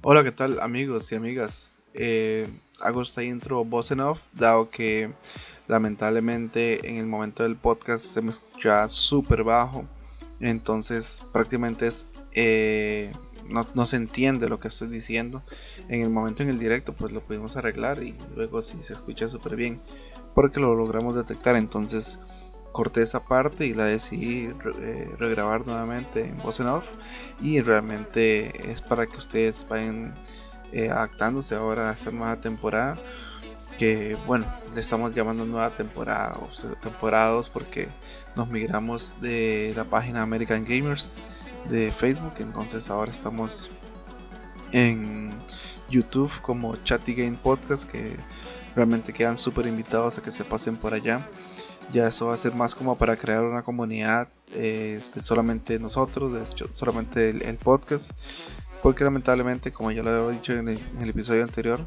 Hola, ¿qué tal amigos y amigas? Eh, hago esta intro voz en off, dado que lamentablemente en el momento del podcast se me escucha súper bajo, entonces prácticamente es, eh, no, se entiende lo que estoy diciendo. En el momento en el directo pues lo pudimos arreglar y luego sí se escucha súper bien, porque lo logramos detectar, entonces corté esa parte y la decidí eh, regrabar nuevamente en voz en off. Y realmente es para que ustedes vayan eh, adaptándose ahora a esta nueva temporada que bueno le estamos llamando nueva temporada o temporada 2 porque nos migramos de la página American Gamers de Facebook. Entonces ahora estamos en YouTube como Chatty Game Podcast que realmente quedan súper invitados a que se pasen por allá ya eso va a ser más como para crear una comunidad este, solamente nosotros, solamente el, podcast, porque lamentablemente, como ya lo había dicho en el, episodio anterior,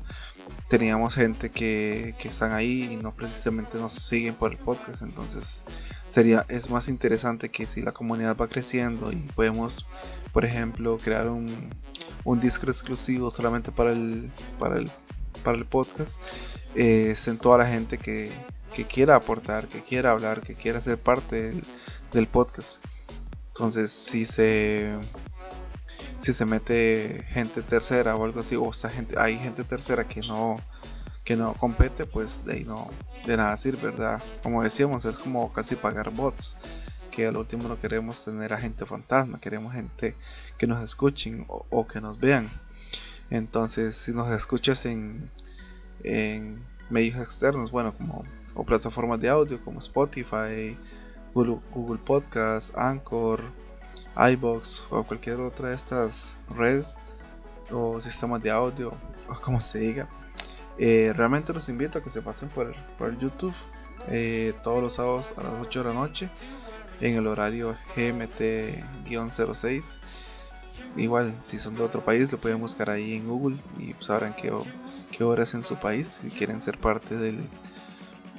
teníamos gente que, que, están ahí y no precisamente nos siguen por el podcast, entonces sería es más interesante que si la comunidad va creciendo y podemos, por ejemplo, crear un, un disco exclusivo solamente para el, para el, para el podcast, eh, en toda la gente que, que quiera aportar, que quiera hablar, que quiera ser parte del, podcast. Entonces, si se si se mete gente tercera o algo así, o gente, hay gente tercera que no que no compete, pues de ahí no de nada sirve, ¿verdad? Como decíamos, es como casi pagar bots, que al último no queremos tener a gente fantasma, queremos gente que nos escuchen o, que nos vean. Entonces, si nos escuchas en, en medios externos, bueno, como o plataformas de audio como Spotify, Google, Google Podcast, Anchor, iBox o cualquier otra de estas redes o sistemas de audio o como se diga. Eh, realmente los invito a que se pasen por, por YouTube eh, todos los sábados a las 8 de la noche en el horario GMT-06. Igual, si son de otro país, lo pueden buscar ahí en Google y sabrán qué, qué horas en su país si quieren ser parte del,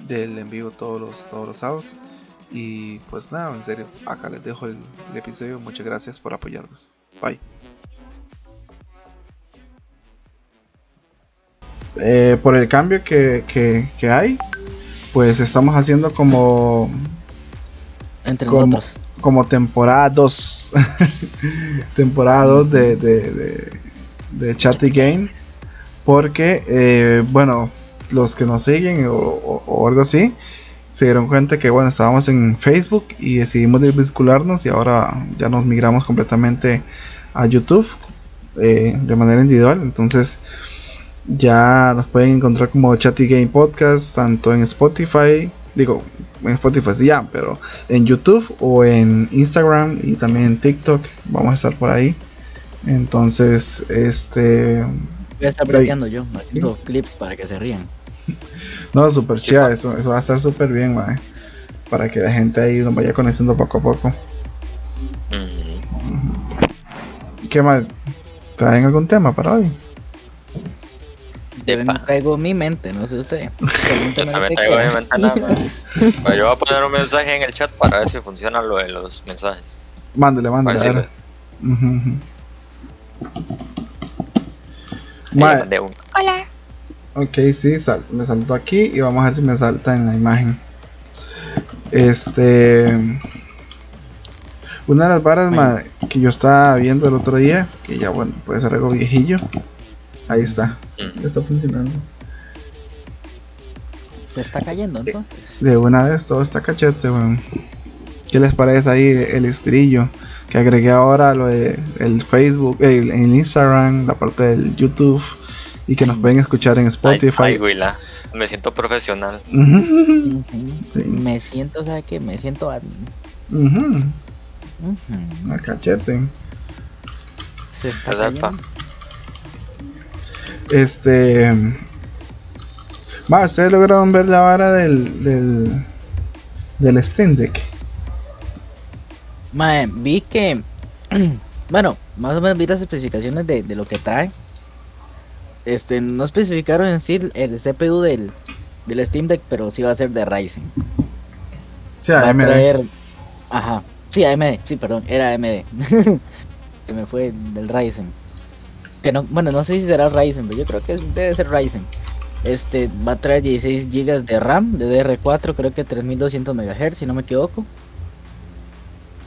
del en vivo todos los, todos los sábados. Y pues nada, en serio, acá les dejo el, episodio. Muchas gracias por apoyarnos. Bye. Eh, por el cambio que, que, hay, pues estamos haciendo como. Entre como, Como temporada 2. temporada 2 de, de, de, de Chatty Game. Porque, eh, bueno, los que nos siguen o, algo así se dieron cuenta que bueno estábamos en Facebook y decidimos desvincularnos y ahora ya nos migramos completamente a YouTube eh, de manera individual. Entonces ya nos pueden encontrar como Chatty Game Podcast tanto en Spotify digo en Spotify sí ya pero en YouTube o en Instagram y también en TikTok. Vamos a estar por ahí. Entonces este voy a estar breteando yo haciendo clips para que se rían no, super chida, eso, eso va a estar súper bien, mae. Para que la gente ahí nos vaya conociendo poco a poco. ¿Qué más? ¿Traen algún tema para hoy? traigo mi mente, no sé usted. yo también traigo mi mente nada más. Pues yo voy a poner un mensaje en el chat para ver si funciona lo de los mensajes. Mándele, mándele. A ver. Hola. Ok, sí, me saltó aquí y vamos a ver si me salta en la imagen. Este. Una de las varas que yo estaba viendo el otro día, que ya bueno, puede ser algo viejillo. Ahí está. Ya está funcionando. Se está cayendo entonces. De una vez todo está cachete, weón. ¿Qué les parece ahí el estrillo? Que agregué ahora lo de el Facebook, el, el Instagram, la parte del YouTube y que nos pueden escuchar en Spotify. Ay, me siento profesional. Me siento, ¿sabes qué? Me siento... A... cachete. Se está Este... Va, ustedes lograron ver la vara del... del... del Steam Deck. vi que... bueno, más o menos vi las especificaciones de, de lo que trae este, no especificaron en sí el CPU del, del Steam Deck, pero sí va a ser de Ryzen. Sí, AMD. Ajá. Sí, AMD, sí, perdón, era AMD. Se me fue del Ryzen. que no, bueno, no sé si será Ryzen, pero yo creo que debe ser Ryzen. Este va a traer 16 GB de RAM, de DR4, creo que 3200 MHz, si no me equivoco.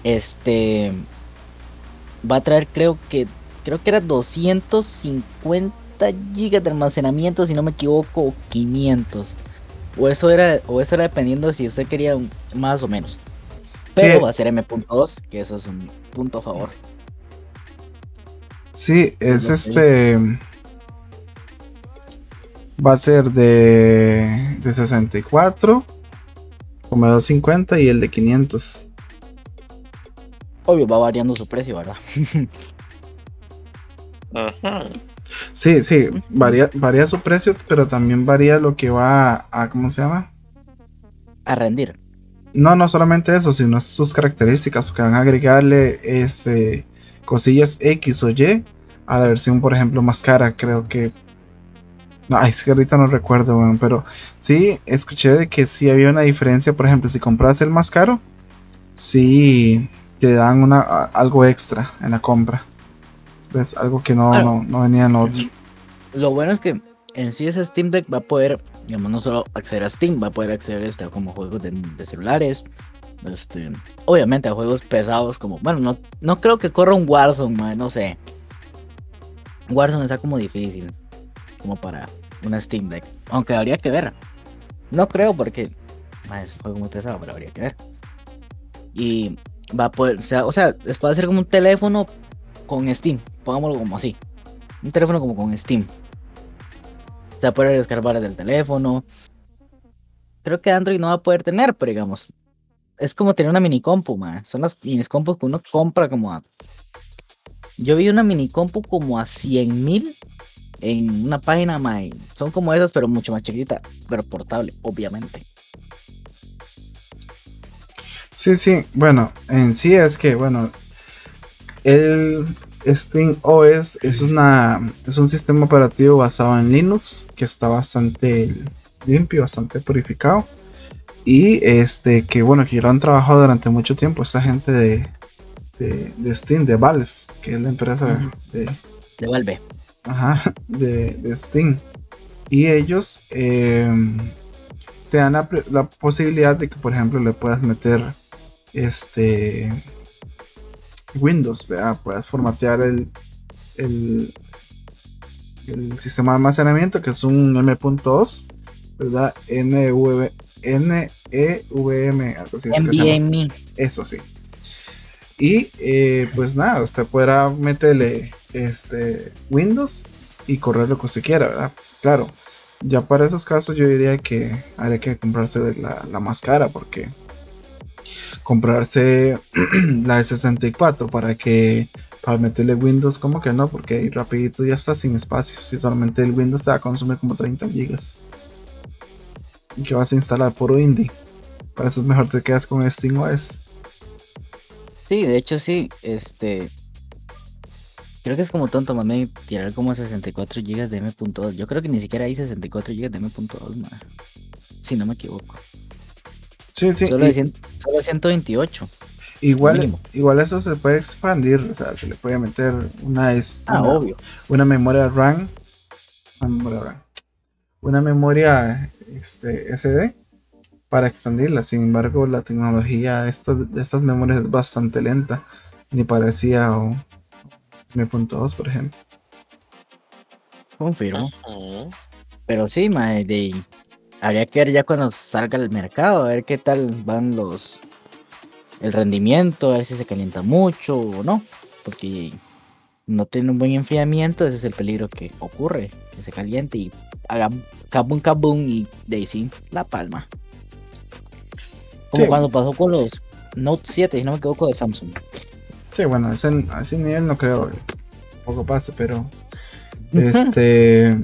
Este va a traer creo que creo que era 250 GB de almacenamiento, si no me equivoco, o 500. O eso era o eso era dependiendo si usted quería más o menos. Pero va a ser M.2, que eso es un punto a favor. Sí, es este. Va a ser de, de 64, como 250 y el de 500. Obvio, va variando su precio, ¿verdad? Sí, sí, varía, varía su precio, pero también varía lo que va a, ¿cómo se llama? A rendir. No, no solamente eso, sino sus características, porque van a agregarle este cosillas X o Y a la versión, por ejemplo, más cara. Creo que. No, es que ahorita no recuerdo, pero sí escuché de que sí había una diferencia. Por ejemplo, si compras el más caro, sí te dan una, algo extra en la compra. Es algo que no, no, venía en otro. Lo bueno es que en sí ese Steam Deck va a poder, digamos, no solo acceder a Steam, va a poder acceder este, como juegos de, de celulares, este, obviamente a juegos pesados como, bueno, no, no creo que corra un Warzone, no sé. Warzone está como difícil, como para una Steam Deck, aunque habría que ver. No creo porque es un juego muy pesado, pero habría que ver. Y va a poder, o sea, o sea, puede ser como un teléfono con Steam, pongámoslo como así. Un teléfono como con Steam. Se va a poder descargar del teléfono. Creo que Android no va a poder tener, pero digamos, es como tener una mini compu, man. Son las mini compus que uno compra como a. Yo vi una mini compu como a 100 mil en una página, man. Son como esas, pero mucho más chiquita, pero portable, obviamente. Sí, sí, bueno, en sí es que, bueno, el Steam OS es, una, es un sistema operativo basado en Linux que está bastante limpio, bastante purificado y este, que bueno, que lo han trabajado durante mucho tiempo esta gente de, de, Steam, de Valve, que es la empresa de, de Valve. Ajá, de, Steam. Y ellos em, te dan la, posibilidad de que, por ejemplo, le puedas meter este Windows, ¿verdad? puedas formatear el, el, el sistema de almacenamiento, que es un M.2, ¿verdad? NV, NEVM, algo así. NVMe. Eso sí. Y eh, pues nada, usted podrá meterle este Windows y correr lo que usted quiera, ¿verdad? Claro, ya para esos casos yo diría que habría que comprarse la, la más cara porque comprarse la de 64 para que para meterle Windows como que no porque ahí rapidito ya está sin espacio si solamente el Windows te va a consumir como 30 gigas y que vas a instalar por indie. Para eso es mejor te quedas con SteamOS. Sí, de hecho sí, este creo que es como tonto mami tirar como 64 GB de M.2. Yo creo que ni siquiera hay 64 GB de M.2, si no me equivoco. Sí, sí. Solo, 128. Igual, igual eso se puede expandir, o sea, se le puede meter una, ah, una, obvio. una memoria RAM, una memoria RAM, una memoria este, SD para expandirla. Sin embargo, la tecnología de estas, de estas memorias es bastante lenta. Ni parecía o M.2, por ejemplo. Confirmo. Pero sí, de, habría que ver ya cuando salga al mercado, a ver qué tal van los el rendimiento, a ver si se calienta mucho o no. Porque no tiene un buen enfriamiento, ese es el peligro que ocurre, que se caliente y haga Kabum Kabum y Daisy La Palma. Como cuando pasó con los Note 7, si no me equivoco, de Samsung. Sí, bueno, ese, a ese nivel no creo que poco pase, pero este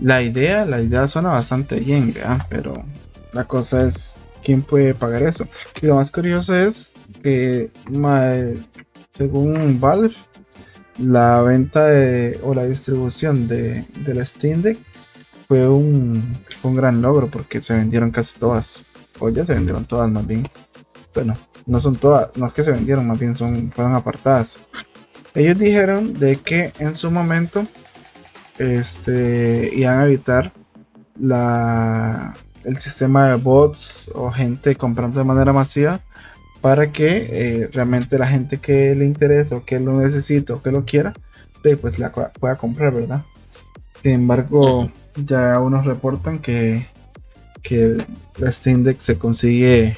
la idea, la idea suena bastante bien, pero la cosa es quién puede pagar eso. Y lo más curioso es que según Valve la venta de, o la distribución de, de la Steam Deck fue un, un gran logro porque se vendieron casi todas. O ya se vendieron todas más bien. Bueno, no son todas, no es que se vendieron, más bien son, fueron apartadas. Ellos dijeron de que en su momento este, iban a evitar la, el sistema de bots o gente comprando de manera masiva para que eh, realmente la gente que le interese o que lo necesite o que lo quiera, pues la pueda comprar, ¿verdad? Sin embargo, ya unos reportan que, que la Steam Deck se consigue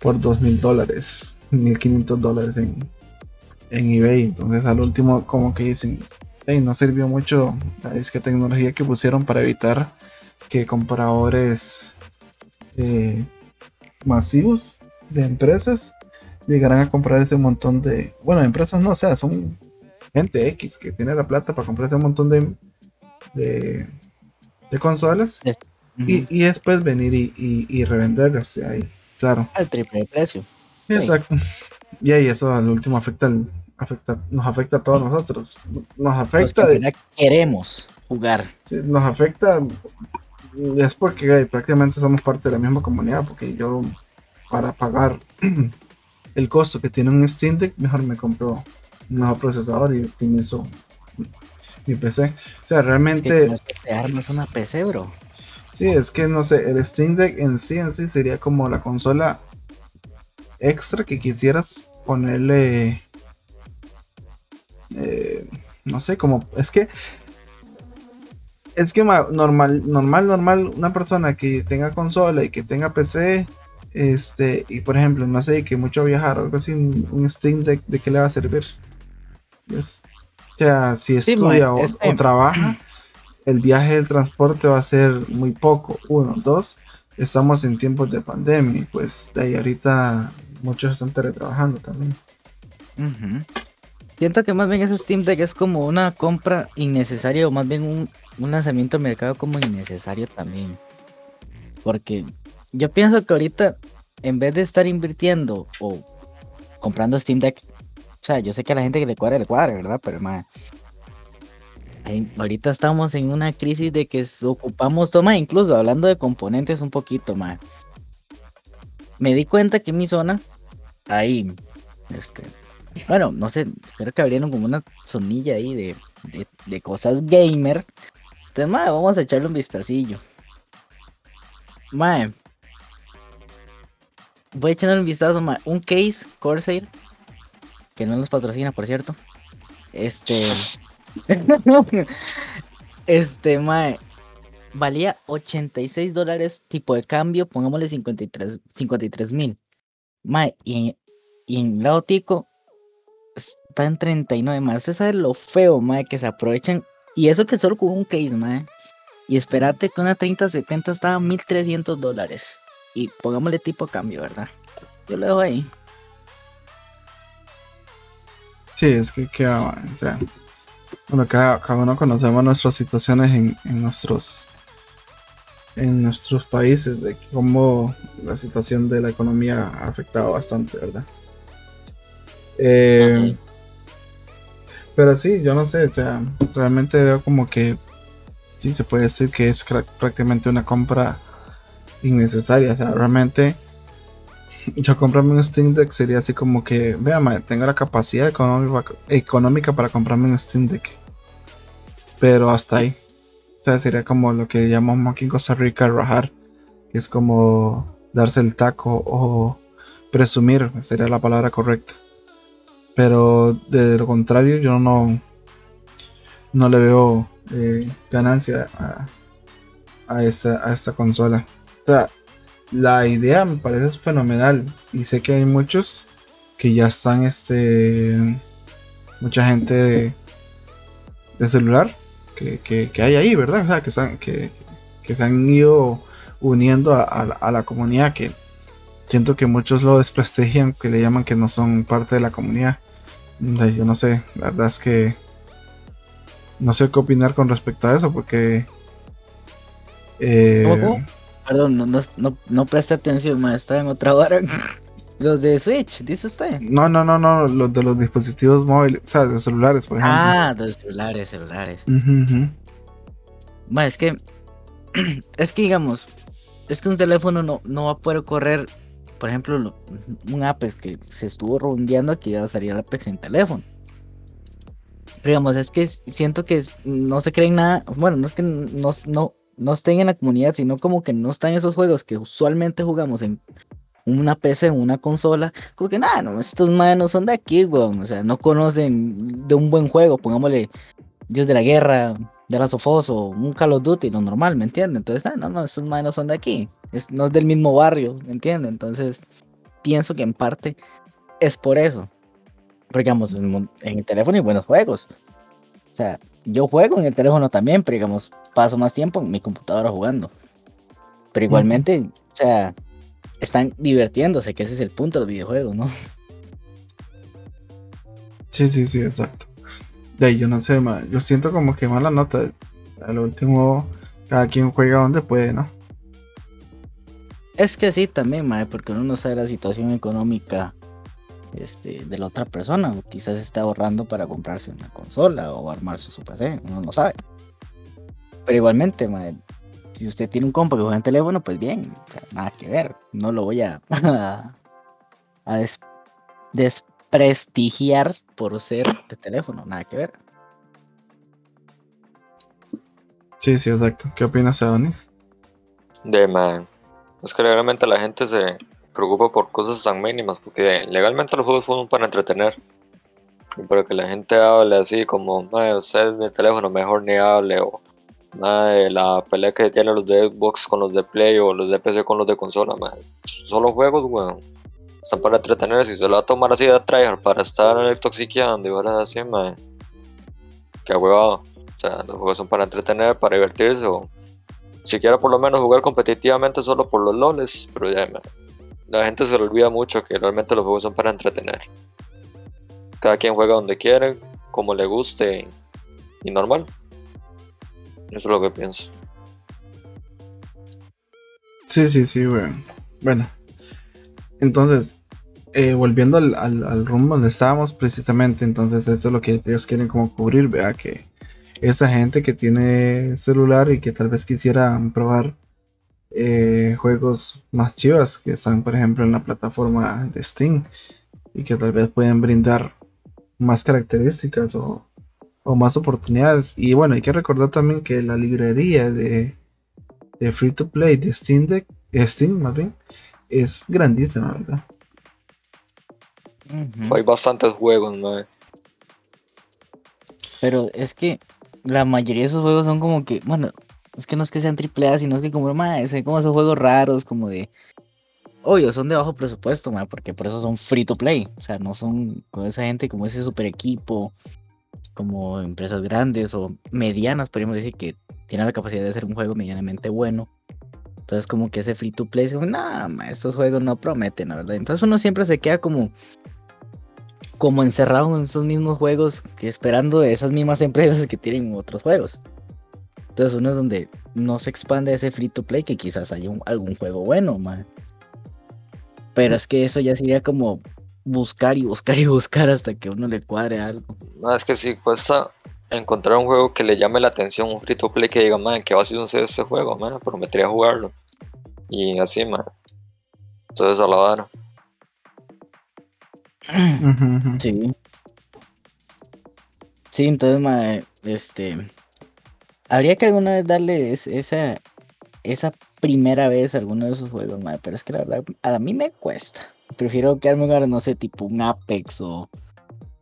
por dos mil dólares, 1500 dólares en, en eBay. Entonces, al último, como que dicen, hey, no sirvió mucho la que tecnología que pusieron para evitar que compradores eh, masivos de empresas llegarán a comprar ese montón de. Bueno, empresas no, o sea, son gente X que tiene la plata para comprar ese montón de, de, consolas y, y, después venir y, y, revenderlas ahí, claro. Al triple precio. Exacto. Y ahí eso al último afecta, afecta nos afecta a todos nosotros. Nos afecta. queremos jugar. nos afecta. Es porque prácticamente somos parte de la misma comunidad, porque yo para pagar el costo que tiene un Steam Deck, mejor me compro un nuevo procesador y optimizo mi PC. O sea, realmente. Es que armas una PC, bro. Sí, es que no sé, el Steam Deck en sí en sí sería como la consola extra que quisieras ponerle. Eh, no sé, como. Es que. Es que normal, normal, normal, una persona que tenga consola y que tenga PC, este, y por ejemplo, no sé, que mucho viajar o algo así, un Steam Deck, ¿de qué le va a servir? O sea, si estudia o, trabaja, el viaje del transporte va a ser muy poco. Uno, dos, estamos en tiempos de pandemia pues de ahí ahorita muchos están teletrabajando también. Siento que más bien ese Steam Deck es como una compra innecesaria o más bien un, un lanzamiento al mercado como innecesario también. Porque yo pienso que ahorita, en vez de estar invirtiendo o comprando Steam Deck, o sea, yo sé que a la gente que le cuadra, le cuadra, ¿verdad? Pero, más ahorita estamos en una crisis de que ocupamos, toma, incluso hablando de componentes un poquito, más. Me di cuenta que en mi zona, ahí, este, bueno, no sé, creo que abrieron como una sonilla ahí de, de, cosas gamer. Entonces, madre, vamos a echarle un vistacillo. Madre, voy a echarle un vistazo, madre. Un case Corsair que no nos patrocina, por cierto. Este. este, mae. Valía 86 dólares tipo de cambio, pongámosle 53 mil. Mae, y en, lado tico está en 39, mae. Usted sabe lo feo, mae, que se aprovechan. Y eso que solo con un case, mae. Y espérate que una 3070 estaba 1300 dólares. Y pongámosle tipo cambio, ¿verdad? Yo lo dejo ahí. Sí, es que queda, o sea, bueno, cada, uno conocemos nuestras situaciones en, nuestros en nuestros países, de cómo la situación de la economía ha afectado bastante, ¿verdad? Eh, pero sí, yo no sé, o sea, realmente veo como que sí se puede decir que es prácticamente una compra innecesaria, o sea, realmente yo comprarme un Steam Deck sería así como que, vea, tengo la capacidad económica, para comprarme un Steam Deck. Pero hasta ahí. O sea, sería como lo que llamamos aquí en Costa Rica rajar. Que es como darse el taco o presumir, sería la palabra correcta. Pero de lo contrario, yo no, no le veo eh, ganancia a, a, esta, a esta consola. O sea, la idea me parece fenomenal y sé que hay muchos que ya están este mucha gente de, celular que, hay ahí, ¿verdad? O sea, que, se que, que se han ido uniendo a, la comunidad que siento que muchos lo desprestigian, que le llaman que no son parte de la comunidad. Yo no sé, la verdad es que no sé qué opinar con respecto a eso porque... Eh, Perdón, no, no, no, preste atención, más está en otra hora. Los de Switch, dice usted. No, no, no, no, los de los dispositivos móviles, o sea, de los celulares, por ejemplo. Ah, de los celulares, celulares. es que, es que digamos, es que un teléfono no, no va a poder correr, por ejemplo, un Apex que se estuvo rondeando aquí iba a salir Apex en teléfono. Pero digamos, es que siento que no se creen nada. Bueno, no es que no, no, no estén en la comunidad, sino como que no están esos juegos que usualmente jugamos en una PC, en una consola. Como que nada, no, estos manos son de aquí, weón. O sea, no conocen de un buen juego. Pongámosle Dios de la Guerra, de la Sofos o un Call of Duty, lo normal, ¿me entienden? Entonces, no, no, estos manos son de aquí. Es, no es del mismo barrio, ¿me entienden? Entonces, pienso que en parte es por eso. Porque, digamos, en, el teléfono hay buenos juegos. O sea, yo juego en el teléfono también, pero digamos, paso más tiempo en mi computadora jugando. Pero igualmente, o sea, están divirtiéndose, que ese es el punto de los videojuegos, ¿no? Sí, sí, sí, exacto. De ahí yo no sé, yo siento como que mala nota. Al último, cada quien juega donde puede, ¿no? Es que sí, también, porque uno no sabe la situación económica este, de la otra persona. Quizás está ahorrando para comprarse una consola o armarse su PC, uno no sabe. Pero igualmente, si usted tiene un compa que juega en teléfono, pues bien, nada que ver. No lo voy a, a desprestigiar por ser de teléfono, nada que ver. Sí, sí, exacto. ¿Qué opinas, Adonis? De man. Es que realmente la gente se preocupa por cosas tan mínimas, porque legalmente los juegos fueron para entretener. Y para que la gente hable así como, usted es de teléfono, mejor ni hable, o nada de la pelea que tienen los de Xbox con los de Play o los de PC con los de consola, man. Solo juegos, weón. Están para entretenerse y se lo va a tomar así de tryhard para estar toxiqueando y ahora así, man. Que huevado. O sea, los juegos son para entretener, para divertirse o siquiera por lo menos jugar competitivamente solo por los loles, pero ya. La gente se le olvida mucho que realmente los juegos son para entretener. Cada quien juega donde quiere, como le guste y normal. Eso es lo que pienso. Sí, sí, sí, bueno. Bueno. Entonces, eh, volviendo al, al, rumbo donde estábamos precisamente, entonces eso es lo que ellos quieren como cubrir, vea que esa gente que tiene celular y que tal vez quisiera probar eh, juegos más chivas que están por ejemplo en la plataforma de Steam y que tal vez pueden brindar más características o más oportunidades. Y bueno, hay que recordar también que la librería de, de Free to Play de Steam, Deck, Steam más bien, es grandísima, ¿verdad? Hay bastantes juegos, ¿no? Pero es que la mayoría de esos juegos son como que, bueno, es que no es que sean triple A, sino es que como, más, como esos juegos raros, como de... Obvio, son de bajo presupuesto, ma, porque por eso son free to play. O sea, no son con esa gente como ese super equipo como empresas grandes o medianas, podríamos decir, que tienen la capacidad de hacer un juego medianamente bueno. Entonces como que ese free to play, nada, estos juegos no prometen, la verdad. Entonces uno siempre se queda como como encerrado en esos mismos juegos que esperando de esas mismas empresas que tienen otros juegos. Entonces uno es donde no se expande ese free to play que quizás haya algún juego bueno, man. Pero es que eso ya sería como buscar y buscar y buscar hasta que uno le cuadre algo. No, es que si cuesta encontrar un juego que le llame la atención, un free to play que diga, man, ¿qué va a ser este juego, man? Prometería jugarlo. Y así, man. Entonces a la vara. Sí. Sí, entonces, man, este. Habría que alguna vez darle esa, esa primera vez a alguno de esos juegos, man, pero es que la verdad, a mí me cuesta prefiero quedarme ahora, no sé, tipo un Apex o,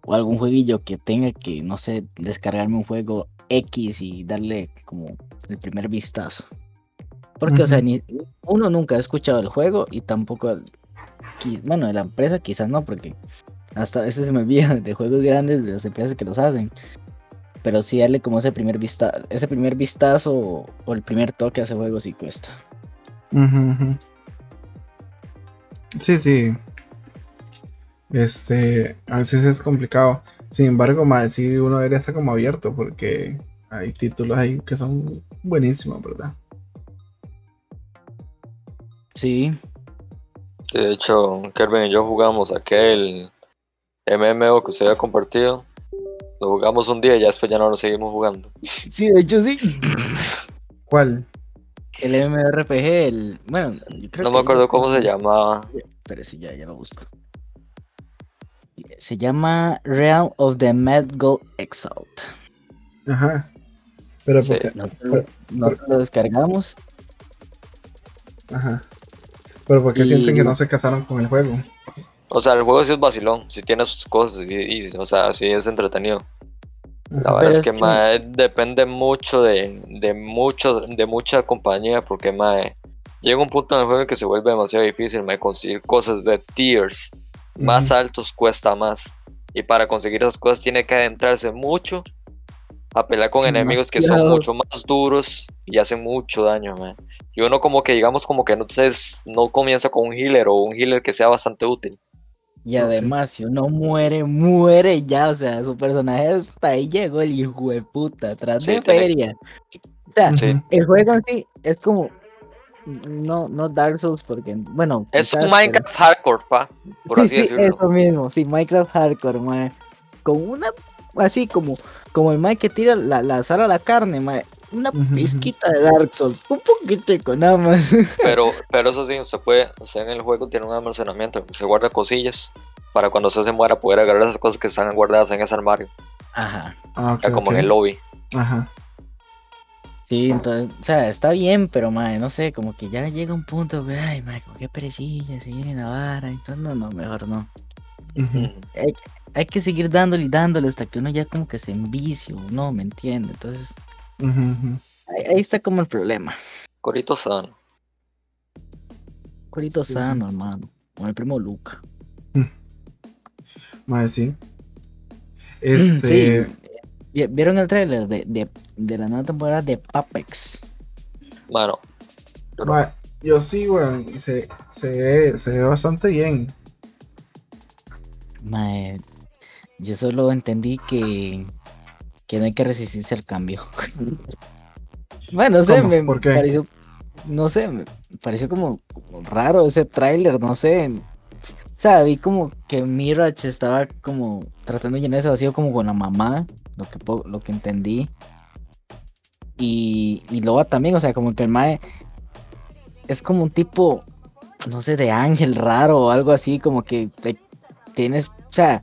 o algún jueguillo que tenga que, no sé, descargarme un juego X y darle como el primer vistazo. Porque, o sea, ni, uno nunca ha escuchado el juego y tampoco, bueno, de la empresa quizás no, porque hasta a veces se me olvida de juegos grandes de las empresas que los hacen. Pero sí darle como ese primer vistazo, ese primer vistazo o, el primer toque a ese juego sí cuesta. Sí, sí. Este, a veces es complicado. Sin embargo, más si uno debería estar como abierto porque hay títulos ahí que son buenísimos, ¿verdad? Sí. De hecho, Kervin y yo jugamos aquel MMO que usted había compartido. Lo jugamos un día y ya después ya no lo seguimos jugando. Sí, de hecho sí. ¿Cuál? El MMORPG, el. Bueno, no me acuerdo cómo se llamaba. Pero sí, ya, ya lo busco. Se llama Realm of the Mad Gold Exalt. Ajá. Pero Sí. porque. Nosotros lo descargamos. Ajá. Pero porque Y- sienten que no se casaron con el juego. O sea, el juego sí es vacilón, sí tiene sus cosas, y, y, o sea, sí es entretenido. La Ajá. verdad Pero es que, que- mae, depende mucho de, de mucho, de mucha compañía, porque mae, llega un punto en el juego en que se vuelve demasiado difícil mae, conseguir cosas de tiers más altos cuesta más. Y para conseguir esas cosas tiene que adentrarse mucho a pelear con enemigos que son mucho más duros y hacen mucho daño, mae. Y uno como que digamos como que no, es- no comienza con un healer o un healer que sea bastante útil. Y además, si uno muere, muere ya. O sea, su personaje hasta ahí llegó el hijo de puta, tras Sí, de tiene- feria. O sea, Sí. El juego en sí es como. No, no Dark Souls, porque. Bueno. Es quizás, un pero- Minecraft hardcore, pa, por Sí, así sí, decirlo. Eso mismo, sí, Minecraft Hardcore, mae. Con una. Así como. Como el mae que tira la, la sal a la carne, mae. Una pizquita de Dark Souls. Un poquitico, nada más. Pero, pero eso sí, usted puede, usted en el juego tiene un almacenamiento, se guarda cosillas para cuando usted se muera poder agarrar esas cosas que están guardadas en ese armario, Ajá. Ah, como en el lobby. Ajá. Sí, entonces, o sea, está bien, pero mae, no sé, como que ya llega un punto, que, ay, mae, como que perecilla, se viene la vara, entonces no, no, mejor no. Hay, hay que seguir dándole y dándole hasta que uno ya como que se envicie, o no, ¿me entiende? Entonces, ahí, ahí está como el problema. Corito sano. Corito Sí, sí. sano, hermano, con el primo Luca. Mae, sí. Este. Sí, ¿vieron el tráiler de, de, de la nueva temporada de Apex? Mano, yo sí, weón. Se, se, ve, se ve bastante bien. Mae, yo solo entendí que, que no hay que resistirse al cambio. bueno, no sé, ¿Cómo? me ¿Por qué? pareció, no sé, me pareció como, como raro ese tráiler, no sé. O sea, vi como que Mirage estaba como tratando de llenar ese vacío como con la mamá, lo que, lo que entendí. Y, y Loba también, o sea, como que el Mae es como un tipo, no sé, de ángel raro o algo así, como que te- tienes, o sea,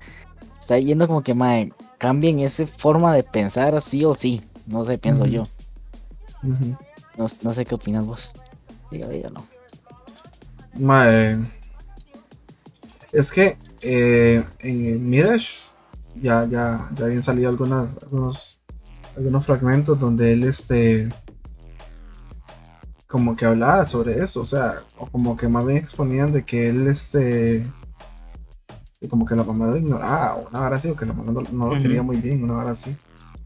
está yendo como que Mae, cambien esa forma de pensar sí o sí, no sé, pienso yo. No, no sé qué opinas vos. Dígalo, dígalo. Mae. Es que eh, en Mirage ya, ya, ya habían salido algunas, algunos, algunos fragmentos donde él este como que hablaba sobre eso, o sea, o como que más bien exponían de que él este como que la mamá lo ignoraba, o una hora así, o que la mamá no, no lo quería muy bien, una hora así.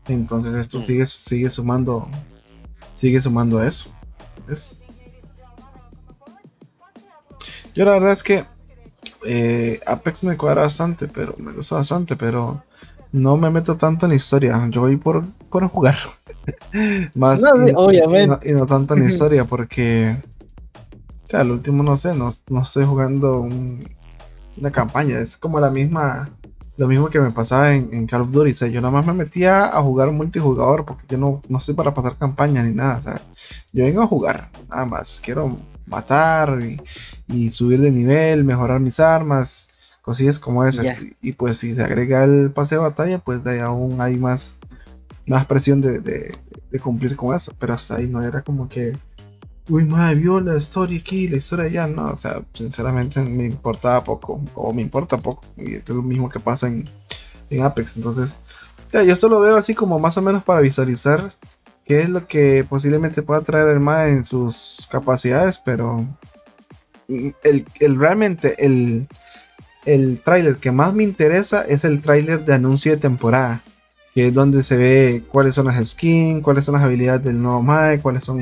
Entonces esto sigue, sigue sumando, sigue sumando a eso. ¿ves? Yo la verdad es que eh, Apex me cuadra bastante, pero me gusta bastante, pero no me meto tanto en la historia. Yo voy por, por jugar. Más No, y- obviamente. Y no, y no tanto en la historia, porque o sea, al último no sé, no, no estoy jugando un- una campaña. Es como la misma, lo mismo que me pasaba en, en Call of Duty. O sea, yo nada más me metía a jugar multijugador porque yo no, no estoy para pasar campaña ni nada. O sea, yo vengo a jugar, nada más. Quiero matar y, y subir de nivel, mejorar mis armas, cosillas como esas. Y, y, pues si se agrega el pase de batalla, pues de ahí aún hay más, más presión de, de- de cumplir con eso. Pero hasta ahí no era como que, uy, madre, vio la historia aquí, la historia allá. No, o sea, sinceramente me importaba poco, o me importa poco. Y es lo mismo que pasa en, en Apex. Entonces, ya, yo solo veo así como más o menos para visualizar qué es lo que posiblemente pueda traer el MAE en sus capacidades, pero el, el realmente el, el tráiler que más me interesa es el tráiler de anuncio de temporada, que es donde se ve cuáles son las skins, cuáles son las habilidades del nuevo MAE, cuáles son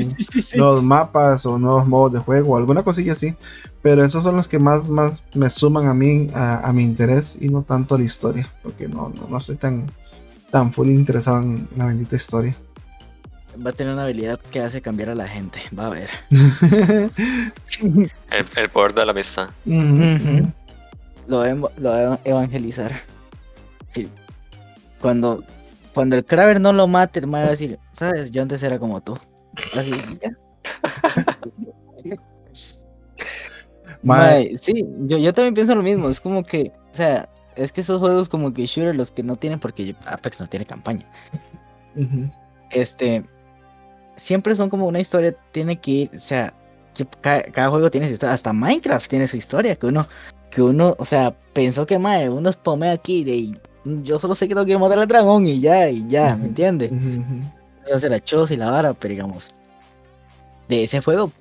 nuevos mapas o nuevos modos de juego, alguna cosilla así, pero esos son los que más, más me suman a mí, a, a mi interés y no tanto la historia, porque no, no, no estoy tan, tan full interesado en la bendita historia. Va a tener una habilidad que hace cambiar a la gente, va a ver. El, el poder de la amistad. Lo va lo va a evangelizar. Sí. Cuando, cuando el Kraber no lo mate, el va a decir, sabes, yo antes era como tú. Así, ya. Sí, yo, yo también pienso lo mismo. Es como que, o sea, es que esos juegos como que shooter, los que no tienen, porque Apex no tiene campaña. Este, siempre son como una historia, tiene que ir, o sea, que ca- cada, juego tiene su historia, hasta Minecraft tiene su historia, que uno, que uno, o sea, pensó que mae, uno spamea aquí de yo solo sé que no quiero matar al dragón y ya, y ya, ¿me entiendes? Se la choza y la vara, pero digamos, de ese juego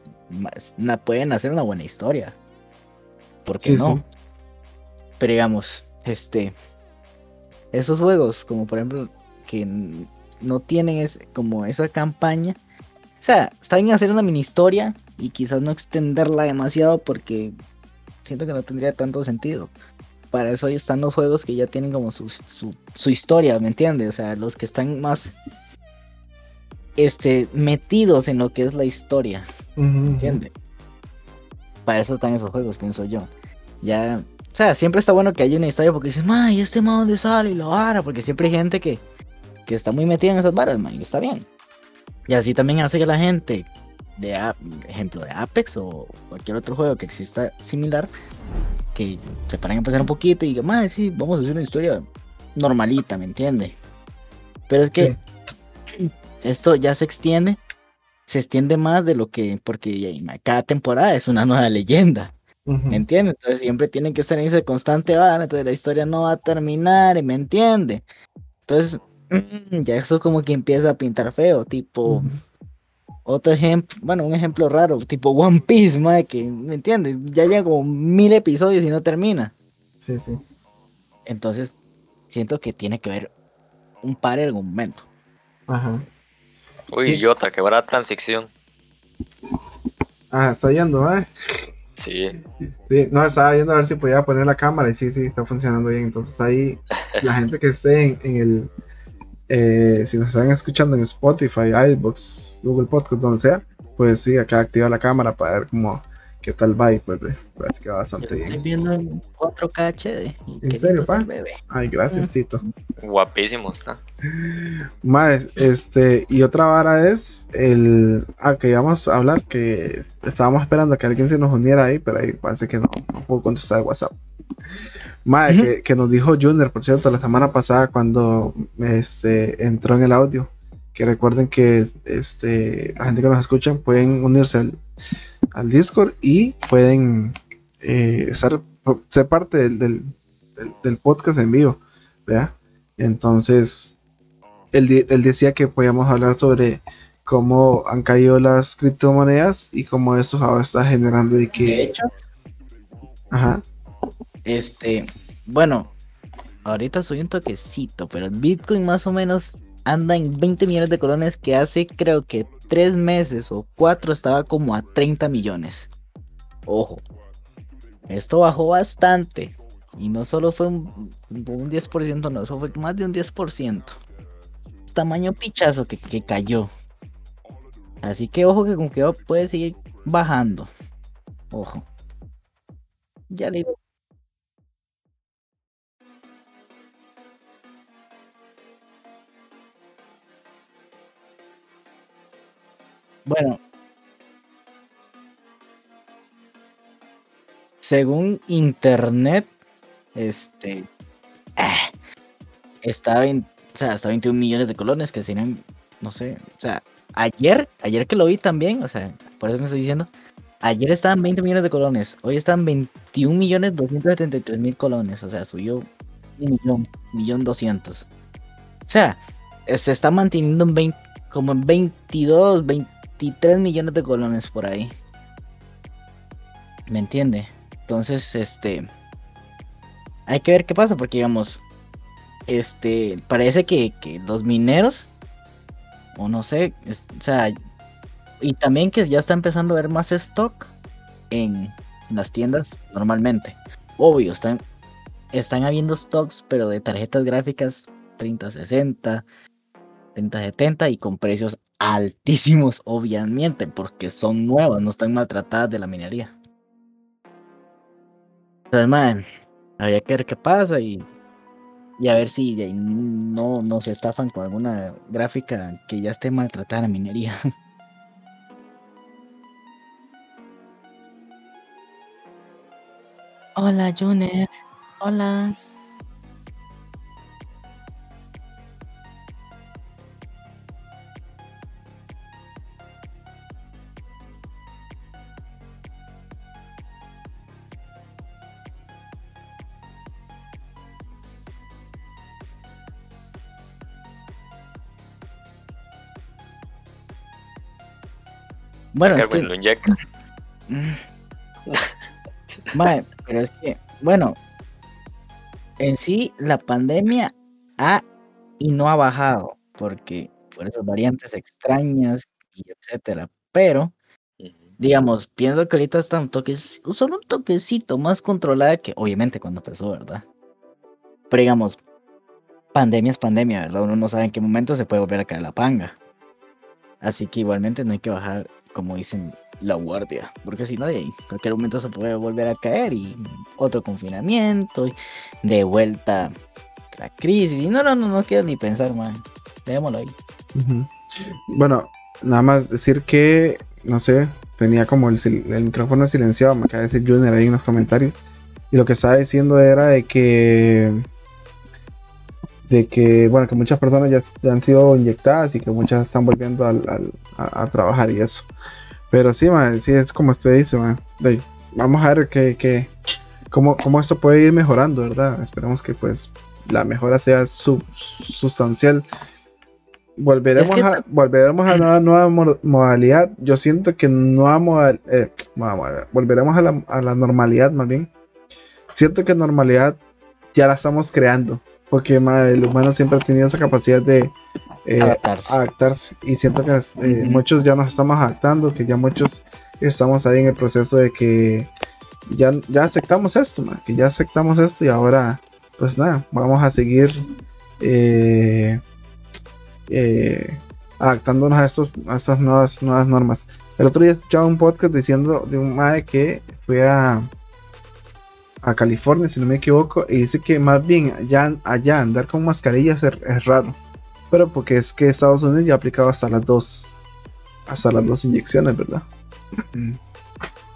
na- pueden hacer una buena historia. ¿Por qué Sí, no? sí. Pero digamos, este, esos juegos, como por ejemplo, que no tienen es, como esa campaña, o sea, está bien hacer una mini historia y quizás no extenderla demasiado porque siento que no tendría tanto sentido. Para eso están los juegos que ya tienen como su, su, su historia, ¿me entiendes? O sea, los que están más este, metidos en lo que es la historia. Ujú. ¿Entiendes? Para eso están esos juegos, pienso yo. Ya, o sea, siempre está bueno que haya una historia porque dices, man, ¿y este man dónde sale? Y la vara, porque siempre hay gente que, que está muy metida en esas varas, man, y está bien. Y así también hace que la gente, de A- ejemplo de Apex o cualquier otro juego que exista similar, que se paren a empezar un poquito y digan, man, sí, vamos a hacer una historia normalita, ¿me entiendes? Pero es que Sí. esto ya se extiende, se extiende más de lo que, porque cada temporada es una nueva leyenda. ¿me entiendes? Entonces siempre tienen que estar en ese constante van, entonces la historia no va a terminar, ¿me entiende? Entonces, ya eso como que empieza a pintar feo, tipo, otro ejemplo, bueno, un ejemplo raro, tipo One Piece, mae, que, ¿me entiendes? Ya lleva como mil episodios y no termina. Sí, sí. Entonces, siento que tiene que haber un par en algún momento. Ajá. Uy, Sí. Jota, que buena transición. Ah, está yendo, ¿eh? Sí. Sí, no, estaba viendo a ver si podía poner la cámara y sí, sí, está funcionando bien. Entonces ahí, la gente que esté en, en el, eh, si nos están escuchando en Spotify, iBox, Google Podcast, donde sea, pues sí, acá activa la cámara para ver cómo, qué tal va y pues parece que va bastante Yo estoy bien. viendo en 4K HD. ¿En serio, pa? bebé. Ay, gracias, Tito. Guapísimo está. Más, este, y otra vara es el, ah, que íbamos a hablar, que estábamos esperando a que alguien se nos uniera ahí, pero ahí parece que no, no puedo contestar el WhatsApp. Mae, que, que nos dijo Junior, por cierto, la semana pasada cuando este, entró en el audio, que recuerden que este, la gente que nos escucha pueden unirse al, al Discord y pueden eh, estar, ser parte del, del, del- del podcast en vivo, ¿verdad? Entonces, él, él decía que podíamos hablar sobre cómo han caído las criptomonedas y cómo eso ahora está generando y De que... hecho, Ajá. Este, bueno, ahorita soy un toquecito, pero el Bitcoin más o menos anda en 20 millones de colones que hace creo que 3 meses o 4 estaba como a 30 millones. Ojo, esto bajó bastante. Y no solo fue un, un 10%, no, eso fue más de un 10%. Es tamaño pichazo que, que cayó. Así que ojo que como que puede seguir bajando. Ojo. Ya le digo. Bueno. Según internet, este ah, está en, o sea, hasta 21 millones de colones que serían, no sé, o sea, ayer, ayer que lo vi también, o sea, por eso me estoy diciendo, ayer estaban 20 millones de colones, hoy están 21 millones 273 mil colones, o sea, subió un millón, millón 200. O sea, se está manteniendo en 20, como en 22, 23 millones de colones por ahí. ¿Me entiende? Entonces, este. Hay que ver qué pasa, porque digamos. Este. Parece que, que los mineros. O no sé. o sea. Y también que ya está empezando a haber más stock en las tiendas normalmente. Obvio, están. Están habiendo stocks, pero de tarjetas gráficas 3060, 3070 y con precios altísimos, obviamente, porque son nuevas, no están maltratadas de la minería. Entonces, man, habría que ver qué pasa y, y a ver si no, no se estafan con alguna gráfica que ya esté maltratada la minería. Hola, Junior. Hola. Bueno, es que. Mm. Pero es que, bueno, en sí la pandemia ha y no ha bajado, porque por esas variantes extrañas y etcétera. Pero, digamos, pienso que ahorita está un toque, solo un toquecito más controlada que obviamente cuando empezó, ¿verdad? Pero digamos, pandemia es pandemia, ¿verdad? Uno no sabe en qué momento se puede volver a caer la panga. Así que igualmente no hay que bajar, como dicen, la guardia. Porque si no, en cualquier momento se puede volver a caer y otro confinamiento, y de vuelta la crisis. Y no, no, no, no quiero ni pensar, man. Dejémoslo ahí. Bueno, nada más decir que, no sé, tenía como el, el micrófono silenciado, me acaba de decir Junior ahí en los comentarios. Y lo que estaba diciendo era de que, de que, bueno, que muchas personas ya, han sido inyectadas y que muchas están volviendo al- al- a, a trabajar y eso. Pero sí, man, sí, es como usted dice, man. De vamos a ver que, que, cómo, cómo esto puede ir mejorando, ¿verdad? Esperemos que pues la mejora sea su- sustancial. Volveremos, Es que- a, volveremos a una nueva mo- modalidad. Yo siento que nueva modal- eh, nueva modalidad. volveremos a la, a la normalidad más bien. Siento que normalidad ya la estamos creando. Porque el humano siempre ha tenido esa capacidad de eh, Adaptarse. adaptarse. Y siento que eh, muchos ya nos estamos adaptando, que ya muchos estamos ahí en el proceso de que ya, ya aceptamos esto, que ya aceptamos esto y ahora, pues nada, vamos a seguir eh, adaptándonos a, estos, a estas nuevas, nuevas normas. El otro día escuchaba un podcast diciendo de un mae que fue a, a California, si no me equivoco, y dice que más bien allá, allá andar con mascarillas es, es raro. Pero porque es que Estados Unidos ya ha aplicado hasta las dos, hasta las dos inyecciones, ¿verdad? Mm.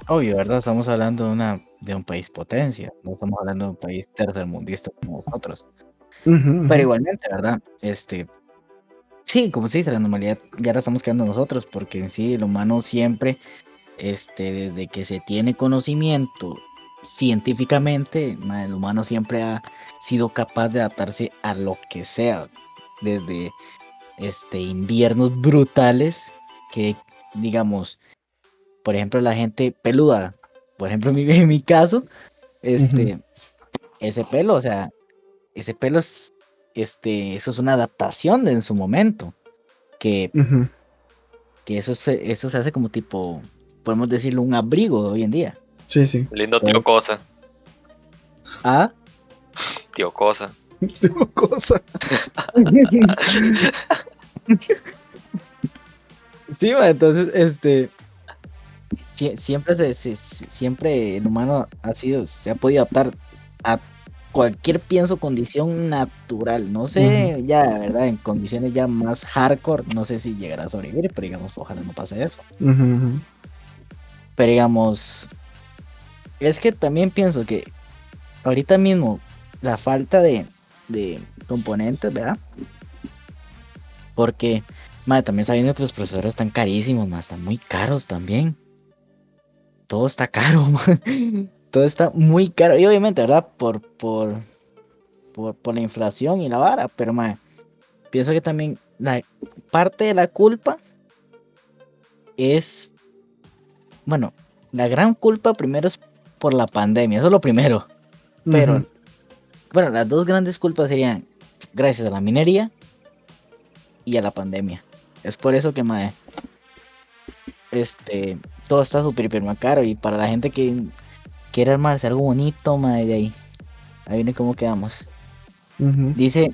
Obvio, ¿verdad? Estamos hablando de, una, de un país potencia. No estamos hablando de un país tercermundista como nosotros. Pero igualmente, ¿verdad? Este, sí, como se dice, la normalidad ya la estamos creando nosotros, porque en sí el humano siempre, este, desde que se tiene conocimiento científicamente, ma, el humano siempre ha sido capaz de adaptarse a lo que sea, desde este inviernos brutales que, digamos, por ejemplo, la gente peluda, por ejemplo, en mi, en mi caso, este, ese pelo, o sea, ese pelo es, este, eso es una adaptación de en su momento, que, que eso, se, eso se hace como tipo, podemos decirlo, un abrigo de hoy en día. Sí, sí. Lindo tío Cosa. Ah, Tío Cosa. Tengo cosa. sí, ma, entonces, este, sie- siempre se, siempre el humano ha sido, se ha podido adaptar a cualquier pienso condición natural, no sé, ya, ¿verdad? En condiciones ya más hardcore, no sé si llegará a sobrevivir, pero digamos, ojalá no pase eso. Pero digamos, es que también pienso que ahorita mismo la falta de, de componentes, ¿verdad? Porque, madre, también sabiendo que los procesadores están carísimos, más están muy caros también. Todo está caro, todo está muy caro. Y obviamente, ¿verdad? Por, por, por, por la inflación y la vara, pero madre, pienso que también la parte de la culpa es bueno, la gran culpa primero es por la pandemia, eso es lo primero. Pero, bueno, las dos grandes culpas serían gracias a la minería y a la pandemia. Es por eso que, mae, este, todo está súper, hiper más caro. Y para la gente que quiere armarse algo bonito, mae, de ahí, ahí viene cómo quedamos. Dice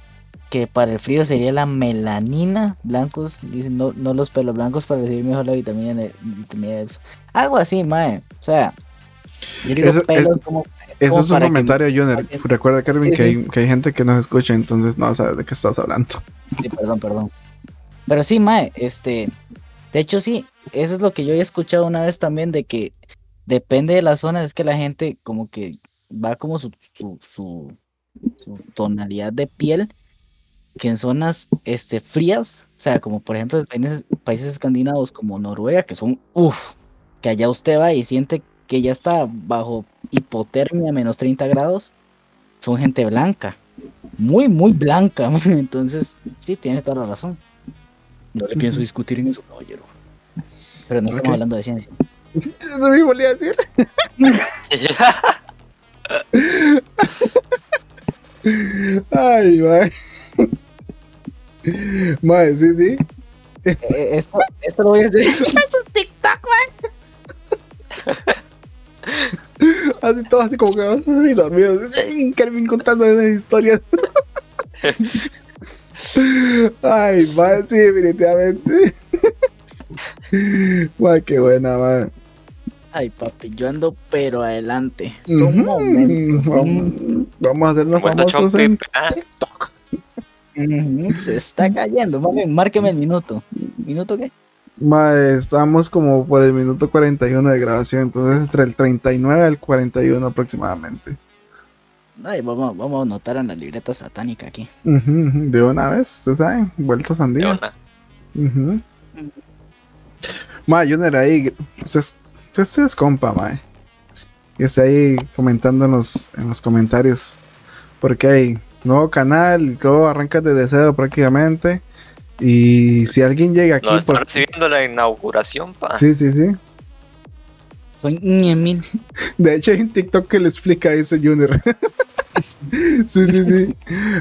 que para el frío sería la melanina, blancos, dice no, no los pelos blancos para recibir mejor la vitamina de, vitamina de eso. Algo así, mae. O sea, yo digo Eso- pelos es- como. Eso como es un que- comentario, Junior. Recuerda, Kervin, Sí, que. Hay, que hay gente que nos escucha, entonces no sabe de qué estás hablando. Sí, perdón, perdón. Pero sí, Mae, este. De hecho, sí, eso es lo que yo he escuchado una vez también, de que depende de la zona, es que la gente como que va como su, su, su, su tonalidad de piel, que en zonas este, frías, o sea, como por ejemplo países escandinavos como Noruega, que son, uff, que allá usted va y siente que ya está bajo hipotermia menos 30 grados, son gente blanca muy, muy blanca. Entonces, sí, tiene toda la razón. No le pienso discutir en eso, caballero. Pero no estamos hablando de ciencia. Eso mismo le iba a decir. Ay, mae. Mae, sí, sí. Eh, esto, esto lo voy a hacer. Así todo así como que ay, dormido. Carmen contando unas historias. Ay, mae, sí, definitivamente. Mae, qué buena, mae. Ay, papi, yo ando pero adelante. Momentos. Vamos, vamos a hacernos famosos en TikTok. Se está cayendo. Mami, márqueme el minuto. ¿Minuto qué? Mae, estamos como por el minuto 41 de grabación, entonces entre el 39 al 41 aproximadamente. Ay, vamos, vamos a anotar en la libreta satánica aquí. De una vez, ustedes saben, vuelto de sandía. una. Ujú. Mae, Junior ahí, usted, es- usted es compa, mae. Y está ahí comentando en los, en los comentarios. Porque hay nuevo canal, todo arranca desde cero prácticamente. Y si alguien llega aquí, está por- recibiendo la inauguración, pa. sí, sí, sí. Soy Ñemil. De hecho, hay un TikTok que le explica eso, Junior. sí, sí, sí.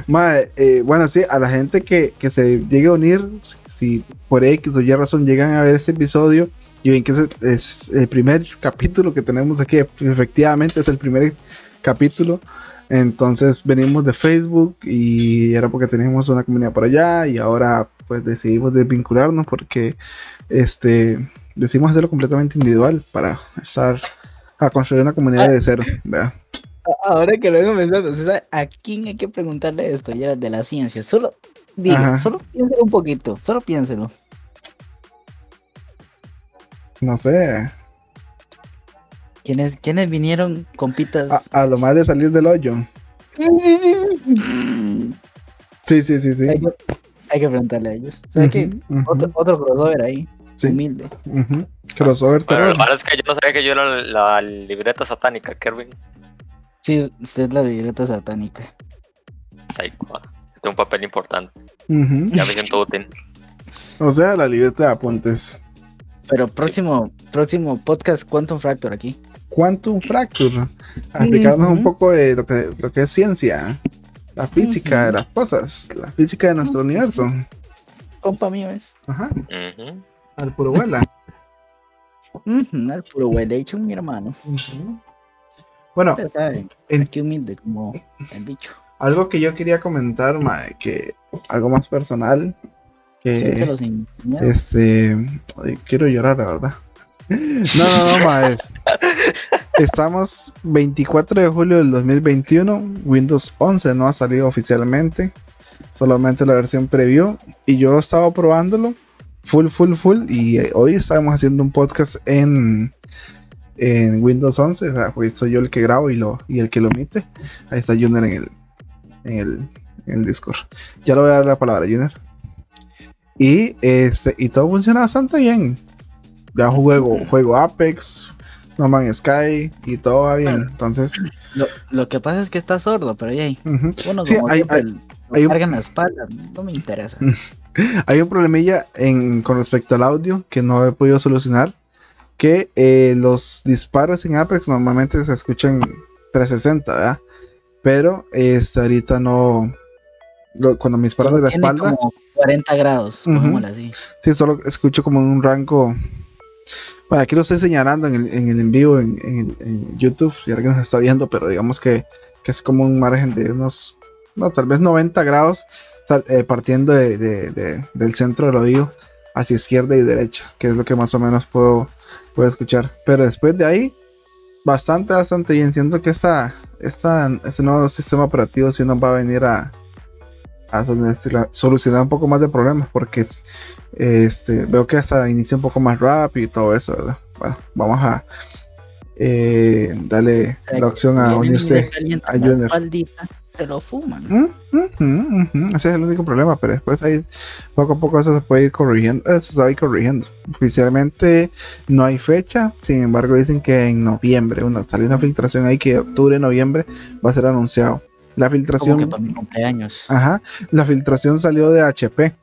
Mae, eh, bueno, sí, a la gente que, que se llegue a unir, si, si por X o Y razón llegan a ver este episodio y ven que es, es el primer capítulo que tenemos aquí, efectivamente es el primer capítulo. Entonces venimos de Facebook y era porque teníamos una comunidad por allá y ahora pues decidimos desvincularnos porque este decidimos hacerlo completamente individual para estar a construir una comunidad de cero. ¿verdad? Ahora que lo ¿usted sabe ¿a quién hay que preguntarle esto? Ya era de la ciencia. Solo, diga, solo piénselo un poquito. Solo piénselo. No sé, ¿Quiénes, quiénes vinieron compitas? a, a lo más de salir del hoyo. Sí, sí, sí, sí. hay, que, hay que preguntarle a ellos. O sea que otro, otro crossover ahí, sí, humilde. ujú. Crossover Bueno, lo malo es que yo no sabía que yo era la, la libreta satánica, Kervin. Sí, usted es la libreta satánica. Psycho. Tengo un papel importante. Ya me siento útil. O sea, la libreta de apuntes. Pero próximo, próximo podcast Quantum Fracture aquí. Quantum Fracture. A explicarnos un Ujú. poco de lo que, lo que es ciencia. La física de las cosas. La física de nuestro universo. Compa mío es. Ajá. Al puro vuela. Al puro well hecho, mi hermano. Bueno, Usted sabe, en- qué humilde como el bicho. algo que yo quería comentar, que algo más personal. Que miedo. Este. quiero llorar, la verdad. No, no, no, maes. Estamos 24 de julio del 2021. Windows 11 no ha salido oficialmente. Solamente la versión preview. Y yo he estado probándolo. Full, full, full. Y eh, hoy estamos haciendo un podcast en, en Windows 11. O sea, pues soy yo el que grabo y, lo, y el que lo emite. Ahí está Junior en el, en el, en el Discord. Ya le voy a dar la palabra, Junior. Y este, y todo funciona bastante bien. Ya juego, juego Apex, No Man's Sky y todo va bien. Entonces, Lo, lo que pasa es que está sordo, pero ya ahí. ujú. Bueno, Sí, como hay- siempre, hay- hay un- cargan la espalda, no me interesa. hay un problemilla en, con respecto al audio que no he podido solucionar. Que eh, los disparos en Apex normalmente se escuchan 360, ¿verdad? Pero este, ahorita no. lo- cuando me disparan de la espalda, como 40 grados, Ujú. pongámosle así. Sí, solo escucho como un rango. Bueno, aquí lo estoy señalando en el en, el en vivo en, en- YouTube, si alguien nos está viendo, pero digamos que, que es como un margen de unos, no, tal vez 90 grados, eh, partiendo de- de- del centro del oído hacia izquierda y derecha, que es lo que más o menos puedo, puedo escuchar. Pero después de ahí, bastante, bastante bien. Siento que esta, esta, este nuevo sistema operativo sí nos va a venir a, a solucionar- un poco más de problemas, porque es- este, veo que hasta inicia un poco más rápido y todo eso, ¿verdad? Bueno, vamos a eh, darle O sea, la opción a unirse. a Junior. se lo fuman. Mm, ujú, ujú, Ese es el único problema, pero después ahí poco a poco eso se puede ir corrigiendo. Eso se va a ir corrigiendo. Oficialmente no hay fecha, sin embargo dicen que en noviembre, bueno, salió una filtración ahí que octubre, noviembre va a ser anunciado. La Como filtración, que para mi cumpleaños. ajá, la filtración salió de HP.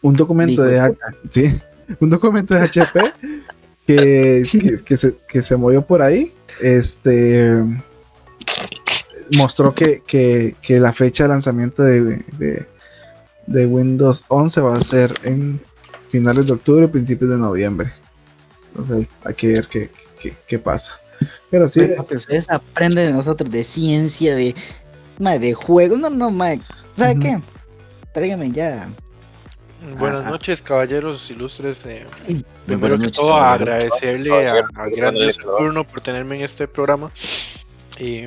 Un documento de, H- sí, un documento de HP que, que, que se, que se movió por ahí. Este mostró que, que, que la fecha de lanzamiento de, de, de Windows 11 va a ser en finales de octubre, principios de noviembre. Entonces hay que ver qué, qué, qué pasa. Pero sí, Pero ustedes aprenden de nosotros de ciencia, de, mae, de juegos. No, no, mae. ¿Sabe qué? Tráigame ya. Buenas Ah, ah. noches, caballeros ilustres. eh, primero que todo, caballero. agradecerle Caballero, a- al caballero, gran caballero. Saturno por tenerme en este programa. Y,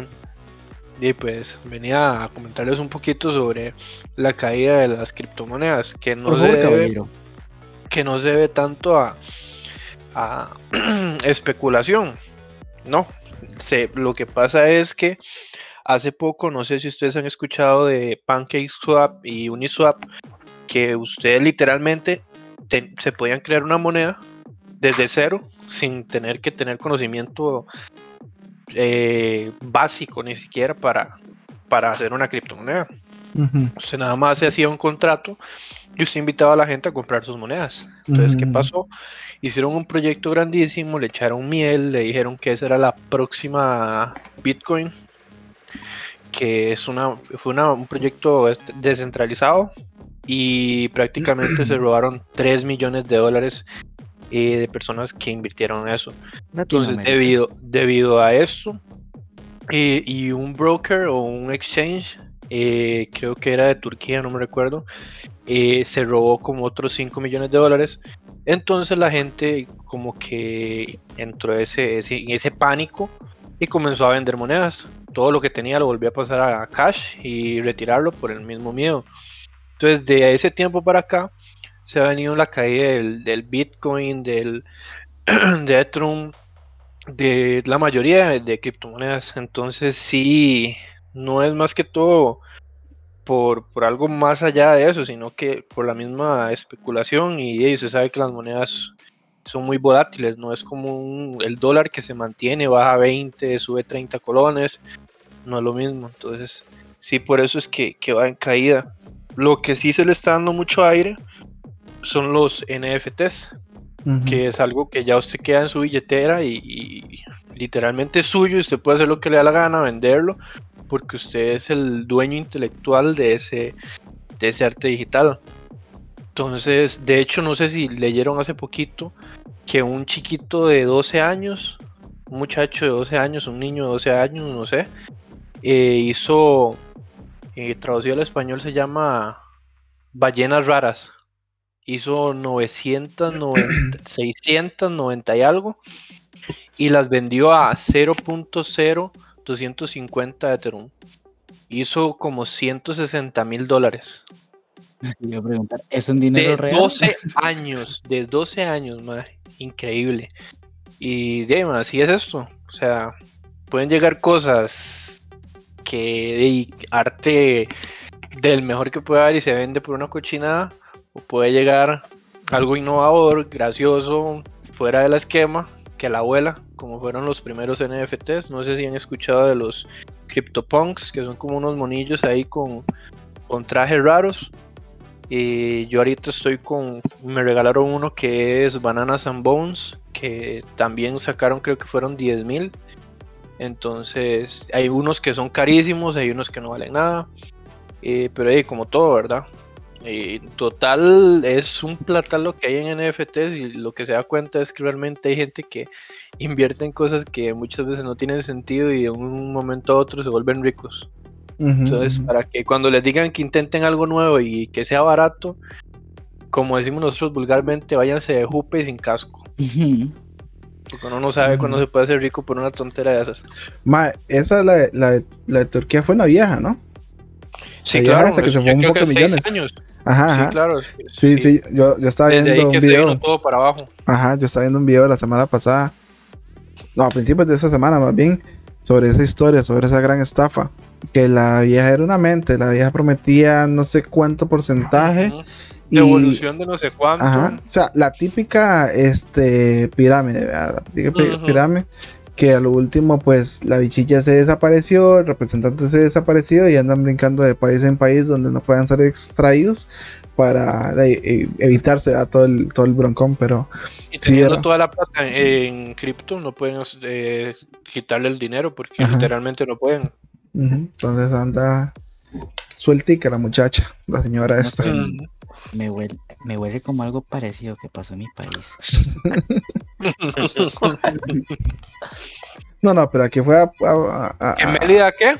y pues venía a comentarles un poquito sobre la caída de las criptomonedas, que no, Por se, favor, debe, que no se debe tanto a, a especulación. No, se, lo que pasa es que hace poco, no sé si ustedes han escuchado de PancakeSwap y Uniswap, que ustedes literalmente te- se podían crear una moneda desde cero sin tener que tener conocimiento eh, básico ni siquiera para, para hacer una criptomoneda. ujú, Usted nada más se hacía un contrato y usted invitaba a la gente a comprar sus monedas. Entonces, ¿qué Ujú. pasó? Hicieron un proyecto grandísimo, le echaron miel, le dijeron que esa era la próxima Bitcoin, que es una, fue una- un proyecto descentralizado y prácticamente se robaron 3 millones de dólares eh, de personas que invirtieron en eso. Entonces, debido, debido a esto, eh, y un broker o un exchange, eh, creo que era de Turquía, no me recuerdo, se robó como otros 5 millones de dólares. Entonces la gente como que entró ese, ese, en ese pánico y comenzó a vender monedas. Todo lo que tenía lo volvió a pasar a cash y retirarlo por el mismo miedo. Entonces de ese tiempo para acá se ha venido la caída del, Bitcoin, del de Ethereum, de la mayoría de, criptomonedas. Entonces sí, no es más que todo por, por algo más allá de eso, sino que por la misma especulación y eh, se sabe que las monedas son muy volátiles, no es como un- el dólar que se mantiene, baja 20, sube 30 colones, no es lo mismo. Entonces sí, por eso es que, que va en caída. Lo que sí se le está dando mucho aire son los NFTs que es algo que ya usted queda en su billetera y, y literalmente es suyo y usted puede hacer lo que le da la gana, venderlo, porque usted es el dueño intelectual de ese, de ese arte digital. Entonces, de hecho, no sé si leyeron hace poquito que un chiquito de 12 años, un muchacho de 12 años, un niño de 12 años, no sé, eh, hizo, eh, traducido al español se llama Ballenas Raras hizo 990, 690 y algo y las vendió a 0.0250 Ethereum. Hizo como 160 mil dólares. Sí, preguntar, ¿Es un dinero De real? 12 años, de 12 años, más increíble. Y de así es esto. O sea, pueden llegar cosas que arte del mejor que pueda haber y se vende por una cochinada, o puede llegar algo innovador, gracioso, fuera del esquema, que la abuela, como fueron los primeros NFTs. No sé si han escuchado de los CryptoPunks, que son como unos monillos ahí con, con trajes raros. Y yo ahorita estoy con. Me regalaron uno que es Bananas and Bones, que también sacaron, creo que fueron 10 mil. Entonces, hay unos que son carísimos, hay unos que no valen nada. eh, pero eh, como todo, ¿verdad? Eh, en total es un platal lo que hay en NFTs y lo que se da cuenta es que realmente hay gente que invierte en cosas que muchas veces no tienen sentido y de un momento a otro se vuelven ricos. Ujú, Entonces, ujú. para que cuando les digan que intenten algo nuevo y que sea barato, como decimos nosotros vulgarmente, váyanse de jupe y sin casco. Ujú. Porque uno no sabe cuándo se puede hacer rico por una tontera de esas. Ma, esa, la, de- la, de- la de Turquía fue una vieja, ¿no? Sí, claro. esa que se ya fue un creo poco que millones. seis años. Ajá, ajá. Sí, claro. Sí, sí, yo, yo estaba Desde viendo ahí un que video. todo para abajo. Ajá, yo estaba viendo un video la semana pasada. No, a principios de esa semana más bien. Sobre esa historia, sobre esa gran estafa. Que la vieja era una mente. La vieja prometía no sé cuánto porcentaje. Y- Devolución de no sé cuánto. Ajá. O sea, la típica este, pirámide, ¿verdad? La típica pirámide. Que a lo último, pues la bichilla se desapareció, el representante se desapareció y andan brincando de país en país donde no puedan ser extraídos para de- e- evitarse a todo el, todo el broncón, pero Y Sí, teniendo era. toda la plata en, cripto, no pueden eh, quitarle el dinero porque Ajá. literalmente no pueden. entonces anda sueltica la muchacha, la señora esta. Me huele, me huele como algo parecido que pasó en mi país. No, no, pero aquí fue a, a- a- ¿En a- Mérida qué?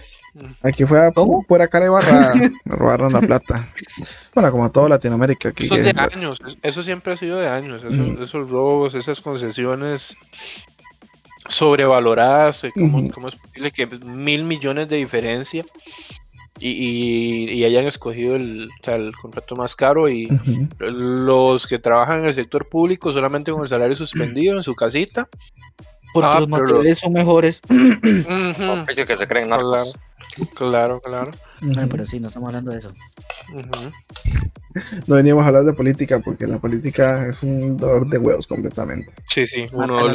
aquí fue a ¿Cómo? pura cara y barra a robarnos la plata. Bueno, como todo Latinoamérica aquí. Eso es de años, eso siempre ha sido de años, eso- Ujú. esos robos, esas concesiones sobrevaloradas, eh, ¿cómo, Ujú. cómo es posible que mil millones de diferencia y, y- y hayan escogido el, o sea, el contrato más caro y los que trabajan en el sector público solamente con el salario suspendido en su casita? Porque Ah, los pero- materiales son mejores. Ujú, Oye, que se creen Claro, narcos. claro, claro. Bueno, Ujú. pero sí, no estamos hablando de eso. No veníamos a hablar de política porque la política es un dolor de huevos completamente. Sí, sí, uno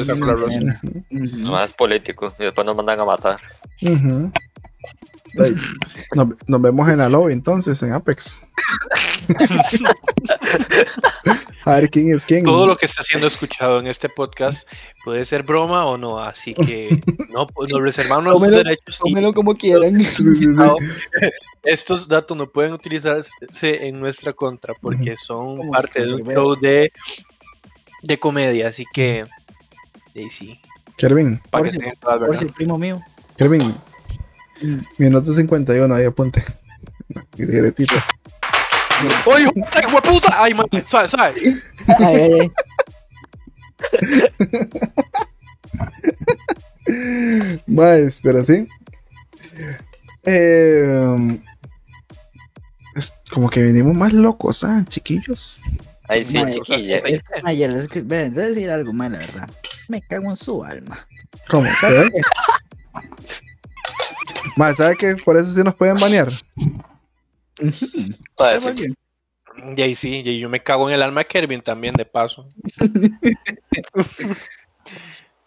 es político. Y después nos mandan a matar. Nos, nos vemos en la lobby entonces, en Apex. a ver quién es quién. Todo lo que está siendo escuchado en este podcast puede ser broma o no, así que no pues, nos reservamos los Tómelo- derechos y Tómelo como quieran. Sí, sí, sí. estos datos no pueden utilizarse en nuestra contra porque son parte de un show de, de comedia, así que y sí, Kervin, para Por si- primo mío. Kervin, Mm. Minuto 51, ahí apunte. Y directito. ¡Oye, puta, hijo de puta! ¡Ay, man! ¿Sabes? ¿Sabes? Ay, ay, ay. Más, pero sí. Eh, es como que venimos más locos, ¿ah, chiquillos? Ahí sí. Es que, ayer, es que, vean, voy a decir algo mal, la verdad. Me cago en su alma. ¿Cómo? ¿Sabes? Más, ¿sabe que por eso sí nos pueden banear? Ujú. Pa' ¿Sabe decir, qué? Y ahí sí, y yo me cago en el alma de Kervin también, de paso.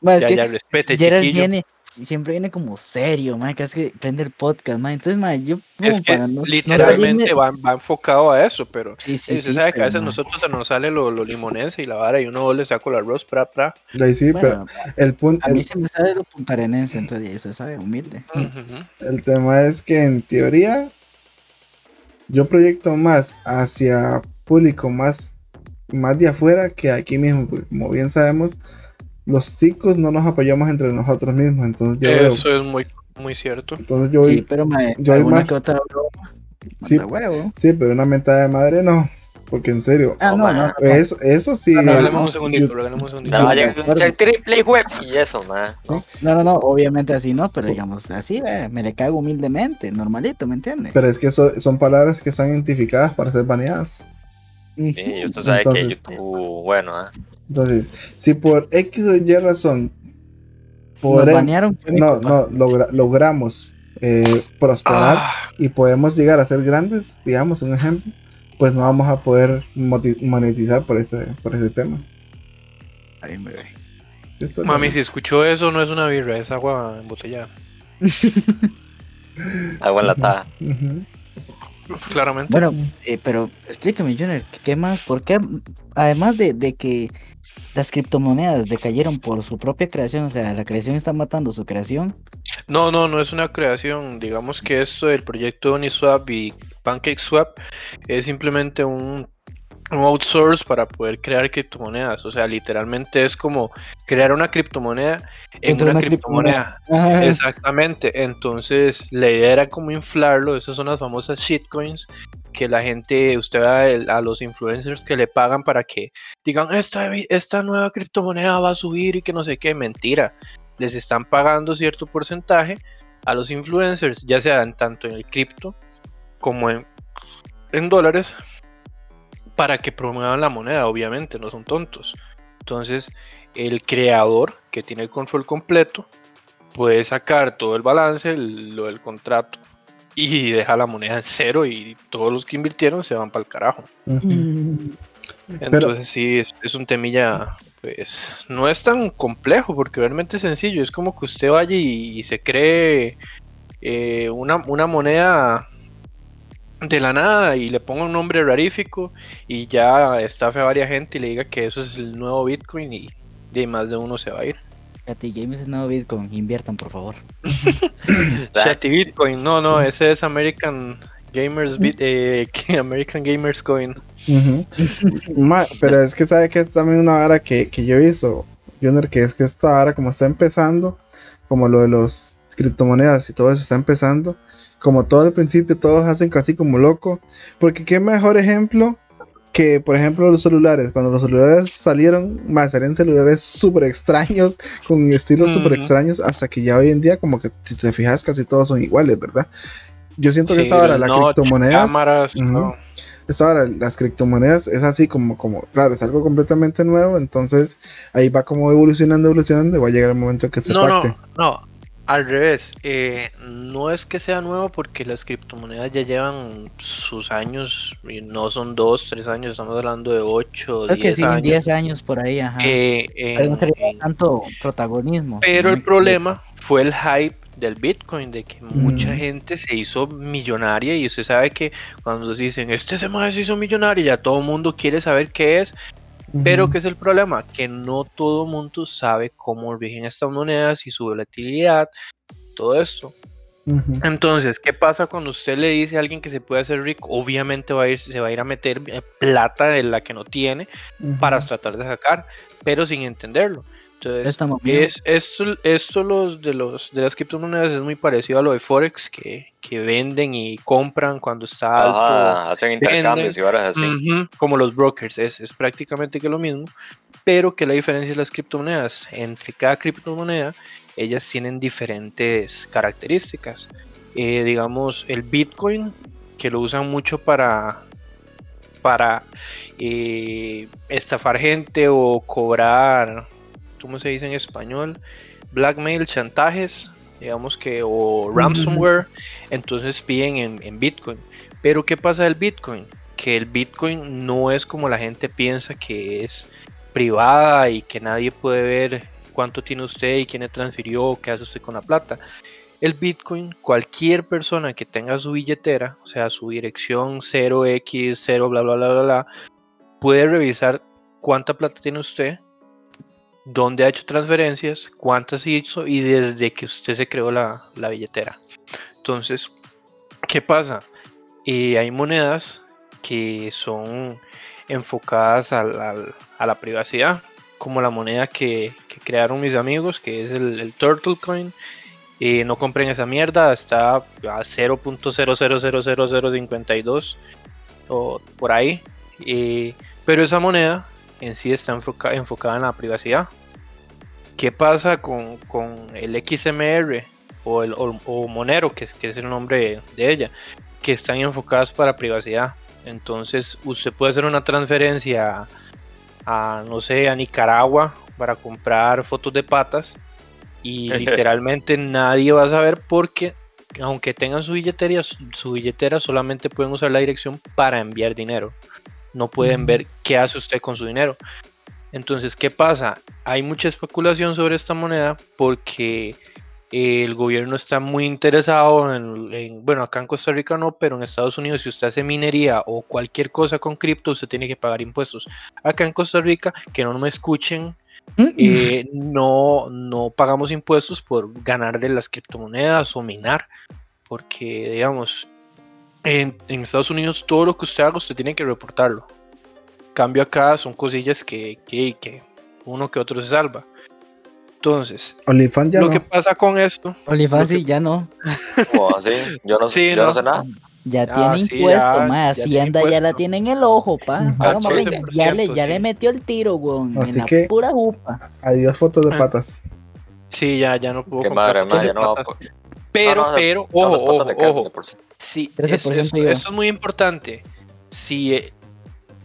Ma, es Ya, que ya, respete, Gerald chiquillo. viene, siempre viene como serio, man, que es que prende el podcast, man. Entonces, man, yo como Es que para no- literalmente va, va enfocado a eso, pero Sí, sí, Sí, sabe que a veces ma, nosotros se nos sale lo, lo limonense y la vara y uno le saco el arroz, pra, pra. Ahí sí, bueno, pero el punto, a mí el, se me sale lo puntarenense, entonces se sabe, humilde. El tema es que en teoría yo proyecto más hacia público más, más de afuera que aquí mismo, porque como bien sabemos, los ticos no nos apoyamos entre nosotros mismos, entonces yo veo- Eso es muy, muy cierto. entonces yo Sí, voy- pero ma, yo hay alguna más- que otra broma, sí, huevo. sí, pero una mentada de madre no, porque en serio, Ah, No, no, no. eso, eso sí, No, no, un segundito, yo- un segundito. No, vaya triple web y eso, man. No, no, no, obviamente así no, pero digamos, así, ve, me le cago humildemente, normalito, ¿me entiendes? pero es que eso, son palabras que están identificadas para ser baneadas. Sí, y usted sabe Entonces- que YouTube, bueno, ah. Entonces, si por X o Y razón Nos banearon, no, no, logra- logramos eh, prosperar Ah, y podemos llegar a ser grandes, digamos, un ejemplo, pues no vamos a poder monetizar por ese, por ese tema. Bebé. Esto es mami, si escuchó eso, no es una birra, es agua embotellada. agua enlatada. Ujú. Claramente. Bueno, eh, pero explícame, Junior, ¿qué- ¿qué más? ¿Por qué? Además de, de que las criptomonedas decayeron por su propia creación, o sea, la creación está matando su creación. No, no, no es una creación. Digamos que esto del proyecto Uniswap y PancakeSwap es simplemente un, un outsource para poder crear criptomonedas. O sea, literalmente es como crear una criptomoneda en una, una criptomoneda. Exactamente. Entonces, la idea era como inflarlo. Esas son las famosas shitcoins que la gente, usted ve a, los influencers que le pagan para que digan, esta, esta nueva criptomoneda va a subir y que no sé qué. Mentira. Les están pagando cierto porcentaje a los influencers, ya sea en tanto en el cripto como en, en dólares, para que promuevan la moneda, obviamente, no son tontos. Entonces, el creador, que tiene el control completo, puede sacar todo el balance, el- lo del contrato, y deja la moneda en cero y todos los que invirtieron se van para el carajo. Mm, Entonces sí, es, es un temilla, pues no es tan complejo porque realmente es sencillo, es como que usted vaya y, y se cree eh, una, una moneda de la nada y le ponga un nombre rarífico y ya estafe a varias gente y le diga que eso es el nuevo Bitcoin y de más de uno se va a ir. Katy Games es nuevo Bitcoin, inviertan por favor. Shetty Bitcoin, no, no, ese es American Gamers Bit, eh, American Gamers Coin. Ma, pero es que sabe que es también una vara que, que yo he visto, Junior, que es que esta vara como está empezando, como lo de los criptomonedas y todo eso está empezando, como todo al principio todos hacen casi como loco, porque qué mejor ejemplo que por ejemplo los celulares, cuando los celulares salieron, más salían celulares súper extraños, con estilos súper extraños, hasta que ya hoy en día como que si te fijas casi todos son iguales, ¿verdad? Yo siento que Sí, esa ahora el las notch, criptomonedas... cámaras, Ujú. no. Esta ahora, las criptomonedas es así como, como, claro, es algo completamente nuevo, entonces ahí va como evolucionando, evolucionando y va a llegar el momento que se No, pacte. no, no, al revés. eh, no es que sea nuevo porque las criptomonedas ya llevan sus años, y no son dos, tres años, estamos hablando de ocho, Creo que diez sí, años. 10 años por ahí, ajá. eh, Pero no tanto protagonismo. Pero el problema fue el hype del Bitcoin, de que mucha Ujú. gente se hizo millonaria y usted sabe que cuando dicen, este se se hizo millonario, ya todo el mundo quiere saber qué es, pero. ¿qué es el problema? Que no todo mundo sabe cómo rigen estas monedas y su volatilidad, todo esto. Entonces, ¿qué pasa cuando usted le dice a alguien que se puede hacer rico? Obviamente va a ir, se va a ir a meter eh, plata de la que no tiene para tratar de sacar, pero sin entenderlo. Entonces, mío. es, esto, esto los de los de las criptomonedas es muy parecido a lo de Forex, que, que venden y compran cuando está alto. Ajá, hacen intercambios y varas así. Como los brokers, es, es prácticamente que lo mismo, pero que la diferencia de las criptomonedas, entre cada criptomoneda, ellas tienen diferentes características. Eh, digamos, el Bitcoin, que lo usan mucho para, para eh, estafar gente o cobrar, ¿cómo se dice en español? Blackmail, chantajes, digamos que, o ransomware, entonces piden en, en Bitcoin. Pero ¿qué pasa del Bitcoin? Que el Bitcoin no es como la gente piensa que es privada y que nadie puede ver cuánto tiene usted y quién le transfirió o qué hace usted con la plata. El Bitcoin, cualquier persona que tenga su billetera, o sea, su dirección 0x, 0, bla, bla, bla, bla, bla, puede revisar cuánta plata tiene usted, dónde ha hecho transferencias, cuántas hizo y desde que usted se creó la, la billetera. Entonces, ¿qué pasa? Eh, hay monedas que son enfocadas al- al- a la privacidad, como la moneda que, crearon mis amigos, que es el, Turtle Coin. Eh, no compren esa mierda, está a 0.000052 o por ahí. Eh, pero esa moneda en sí está enfoca- enfocada en la privacidad. ¿Qué pasa con, con el XMR o el o, o Monero, que es, que es el nombre de ella? Que están enfocadas para privacidad. Entonces, usted puede hacer una transferencia a, no sé, a Nicaragua para comprar fotos de patas y literalmente nadie va a saber porque aunque tengan su billetera, su billetera solamente pueden usar la dirección para enviar dinero. No pueden ver qué hace usted con su dinero. Entonces, ¿qué pasa? Hay mucha especulación sobre esta moneda porque el gobierno está muy interesado en, en- bueno, acá en Costa Rica no, pero en Estados Unidos si usted hace minería o cualquier cosa con cripto, usted tiene que pagar impuestos. Acá en Costa Rica, que no me escuchen, eh, no, no pagamos impuestos por ganar de las criptomonedas o minar, porque digamos, en, en Estados Unidos todo lo que usted haga usted tiene que reportarlo. Cambio acá son cosillas que, que, que uno que otro se salva. Entonces, ya lo no. que pasa con esto, OnlyFans que- sí, ya no. Como así, yo no, Sí, yo no no. sé nada. Ya Ah, tiene sí, impuesto, ya- más. ya Hacienda ya la tiene en el ojo, pa. Ujú. Ahora, Al mamá, 13%, ya, le, ya sí. le metió el tiro, weón. Así en la que- pura jupa. Adiós fotos de Ah. patas. sí, ya, ya no puedo Qué madre, de yo no. patas. Pero, no, no, pero, ojo, las patas ojo, ojo. sí. Sí, 13% es- esto, iba. esto es muy importante. Si, eh,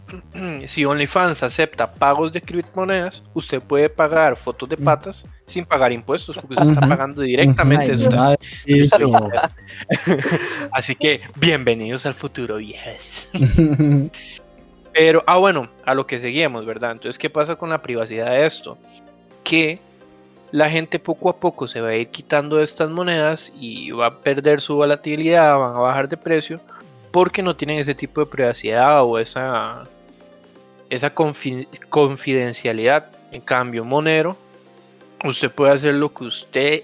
si OnlyFans acepta pagos de criptomonedas, usted puede pagar fotos de patas sin pagar impuestos, porque usted está pagando directamente Ay, Así que, bienvenidos al futuro, viejas. Pero, ah, bueno, a lo que seguimos, ¿verdad? Entonces, ¿qué pasa con la privacidad de esto? Que la gente poco a poco se va a ir quitando estas monedas y va a perder su volatilidad, van a bajar de precio, porque no tienen ese tipo de privacidad o esa, esa confidencialidad. En cambio, Monero, usted puede hacer lo que usted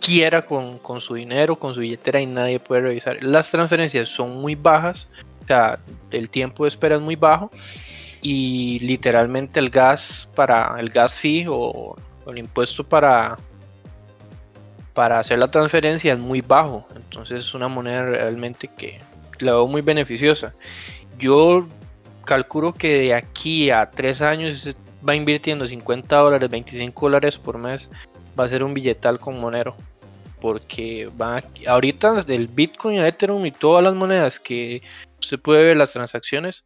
quiera con, con, su dinero, con su billetera y nadie puede revisar. Las transferencias son muy bajas, o sea, el tiempo de espera es muy bajo y literalmente el gas para el gas fee o, el impuesto para para hacer la transferencia es muy bajo, entonces es una moneda realmente que la veo muy beneficiosa. Yo calculo que de aquí a tres años va invirtiendo 50 dólares, 25 dólares por mes, va a ser un billetal con Monero. Porque va ahorita del Bitcoin, Ethereum y todas las monedas que se puede ver las transacciones,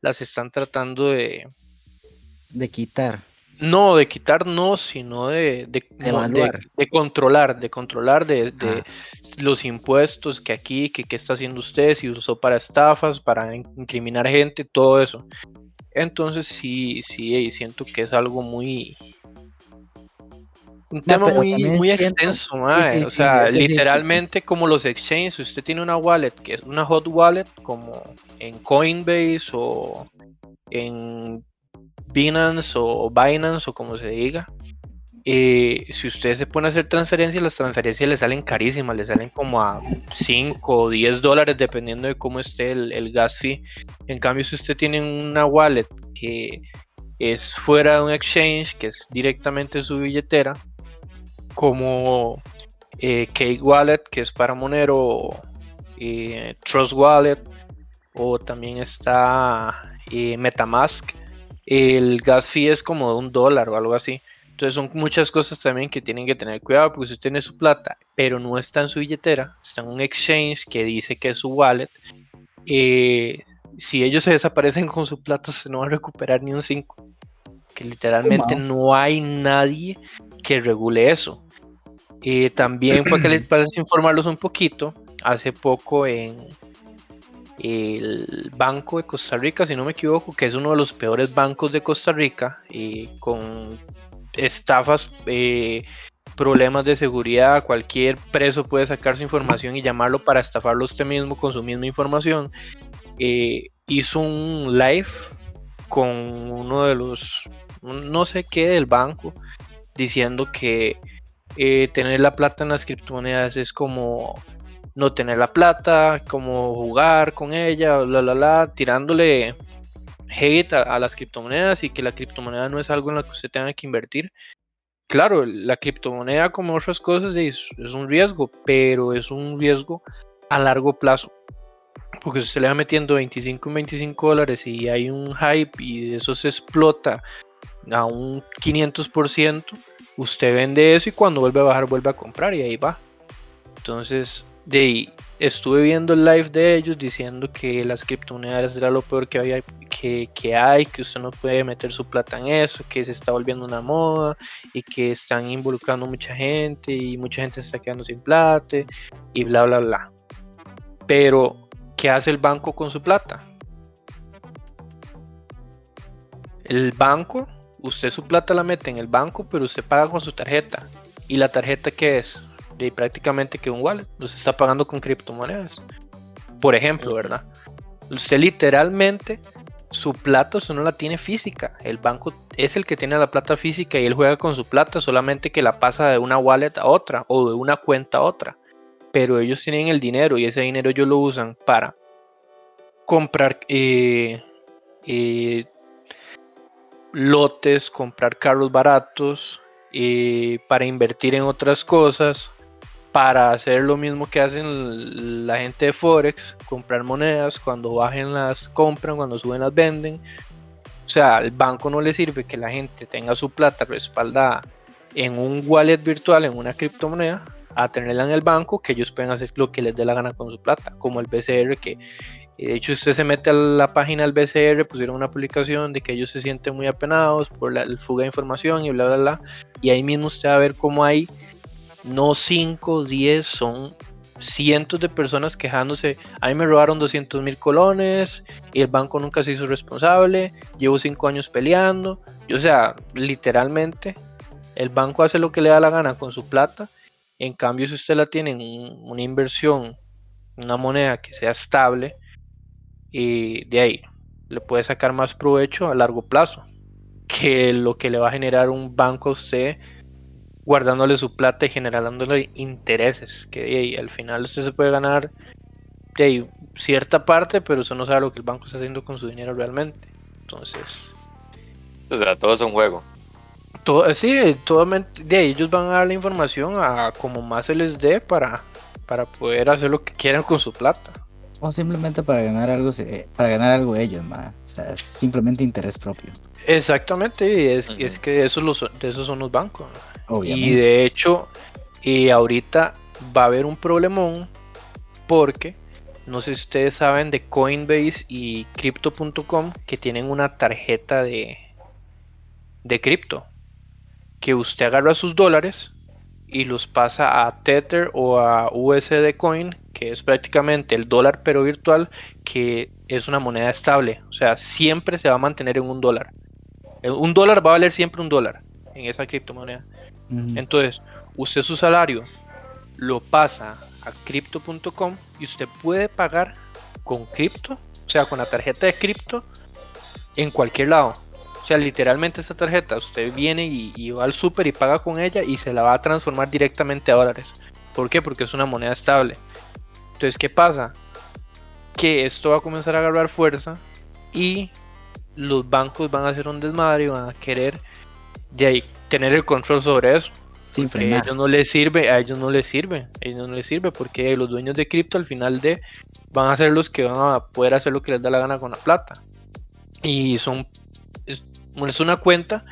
las están tratando de... De quitar. No, de quitar no, sino de, de, de, controlar, de controlar de, ah. los impuestos que aquí, que qué está haciendo usted, si usó para estafas, para incriminar gente, todo eso. Entonces sí, sí, siento que es algo muy... Un tema muy, muy extenso, o sea, literalmente como los exchanges, usted tiene una wallet que es una hot wallet como en Coinbase o en Binance o Binance o como se diga, eh, si usted se pone a hacer transferencias, las transferencias le salen carísimas, le salen como a 5 o 10 dólares dependiendo de cómo esté el, gas fee. En cambio, si usted tiene una wallet que es fuera de un exchange, que es directamente su billetera, como eh, Cake Wallet, que es para Monero, eh, Trust Wallet, o también está Metamask, el gas fee es como de un dólar o algo así. Entonces son muchas cosas también que tienen que tener cuidado porque si usted tiene su plata, pero no está en su billetera, está en un exchange que dice que es su wallet, eh, si ellos se desaparecen con su plata, se no va a recuperar ni un 5. Que literalmente no hay nadie que regule eso. Eh, también para que les parece informarlos un poquito, hace poco en, el Banco de Costa Rica, si no me equivoco, que es uno de los peores bancos de Costa Rica, y con estafas, eh, problemas de seguridad, cualquier preso puede sacar su información y llamarlo para estafarlo usted mismo con su misma información. Eh, hizo un live con uno de los, no sé qué, del banco, diciendo que eh, tener la plata en las criptomonedas es como no tener la plata, cómo jugar con ella, la la la, tirándole hate a, las criptomonedas y que la criptomoneda no es algo en lo que usted tenga que invertir. Claro, la criptomoneda como otras cosas es, un riesgo, pero es un riesgo a largo plazo. Porque si usted le va metiendo 25 25 dólares y hay un hype y eso se explota a un 500%, usted vende eso y cuando vuelve a bajar vuelve a comprar y ahí va. Entonces, de estuve viendo el live de ellos diciendo que las criptomonedas era lo peor que, había, que, que, hay, que usted no puede meter su plata en eso, que se está volviendo una moda y que están involucrando mucha gente y mucha gente se está quedando sin plata y bla, bla, bla. Pero, ¿qué hace el banco con su plata? El banco, usted su plata la mete en el banco, pero usted paga con su tarjeta. ¿Y la tarjeta qué es? De prácticamente que un wallet. Usted está pagando con criptomonedas. Por ejemplo, ¿verdad? Usted literalmente su plata usted no la tiene física. El banco es el que tiene la plata física y él juega con su plata, solamente que la pasa de una wallet a otra o de una cuenta a otra. Pero ellos tienen el dinero y ese dinero ellos lo usan para comprar eh, eh, lotes, comprar carros baratos, eh, para invertir en otras cosas, para hacer lo mismo que hacen la gente de Forex, comprar monedas, cuando bajen las compran, cuando suben las venden. O sea, al banco no le sirve que la gente tenga su plata respaldada en un wallet virtual, en una criptomoneda, a tenerla en el banco, que ellos pueden hacer lo que les dé la gana con su plata, como el BCR, que de hecho usted se mete a la página del BCR, pusieron una publicación de que ellos se sienten muy apenados por la fuga de información y bla, bla, bla, y ahí mismo usted va a ver cómo hay no 5, 10, son cientos de personas quejándose. A mí me robaron 200 mil colones y el banco nunca se hizo responsable. Llevo 5 años peleando. o sea, literalmente, el banco hace lo que le da la gana con su plata. En cambio, si usted la tiene en una inversión, una moneda que sea estable, y de ahí le puede sacar más provecho a largo plazo que lo que le va a generar un banco a usted guardándole su plata y generándole intereses, que al final usted se puede ganar cierta parte, pero usted no sabe lo que el banco está haciendo con su dinero realmente. Entonces, O sea, todo es un juego. todo, sí, todo, de ahí, ellos van a dar la información a como más se les dé para, para poder hacer lo que quieran con su plata. O simplemente para ganar algo, se- para ganar algo ellos, ma. O sea, es simplemente interés propio. Exactamente, y es, Ujú. es que esos, los, de esos son los bancos. Y de hecho, y ahorita va a haber un problemón porque no sé si ustedes saben de Coinbase y Crypto.com que tienen una tarjeta de, de cripto. Que usted agarra sus dólares y los pasa a Tether o a USD Coin, que es prácticamente el dólar pero virtual, que es una moneda estable. O sea, siempre se va a mantener en un dólar. Eh, Un dólar va a valer siempre un dólar en esa criptomoneda. Entonces, usted su salario lo pasa a crypto.com y usted puede pagar con cripto, o sea, con la tarjeta de cripto en cualquier lado. O sea, literalmente esta tarjeta usted viene y, y va al super y paga con ella y se la va a transformar directamente a dólares. ¿Por qué? Porque es una moneda estable. Entonces, ¿qué pasa? Que esto va a comenzar a agarrar fuerza y los bancos van a hacer un desmadre y van a querer de ahí tener el control sobre eso. Sin Que a ellos no les sirve, a ellos no les sirve, a ellos no les sirve porque los dueños de cripto al final de van a ser los que van a poder hacer lo que les da la gana con la plata. Y son es, una cuenta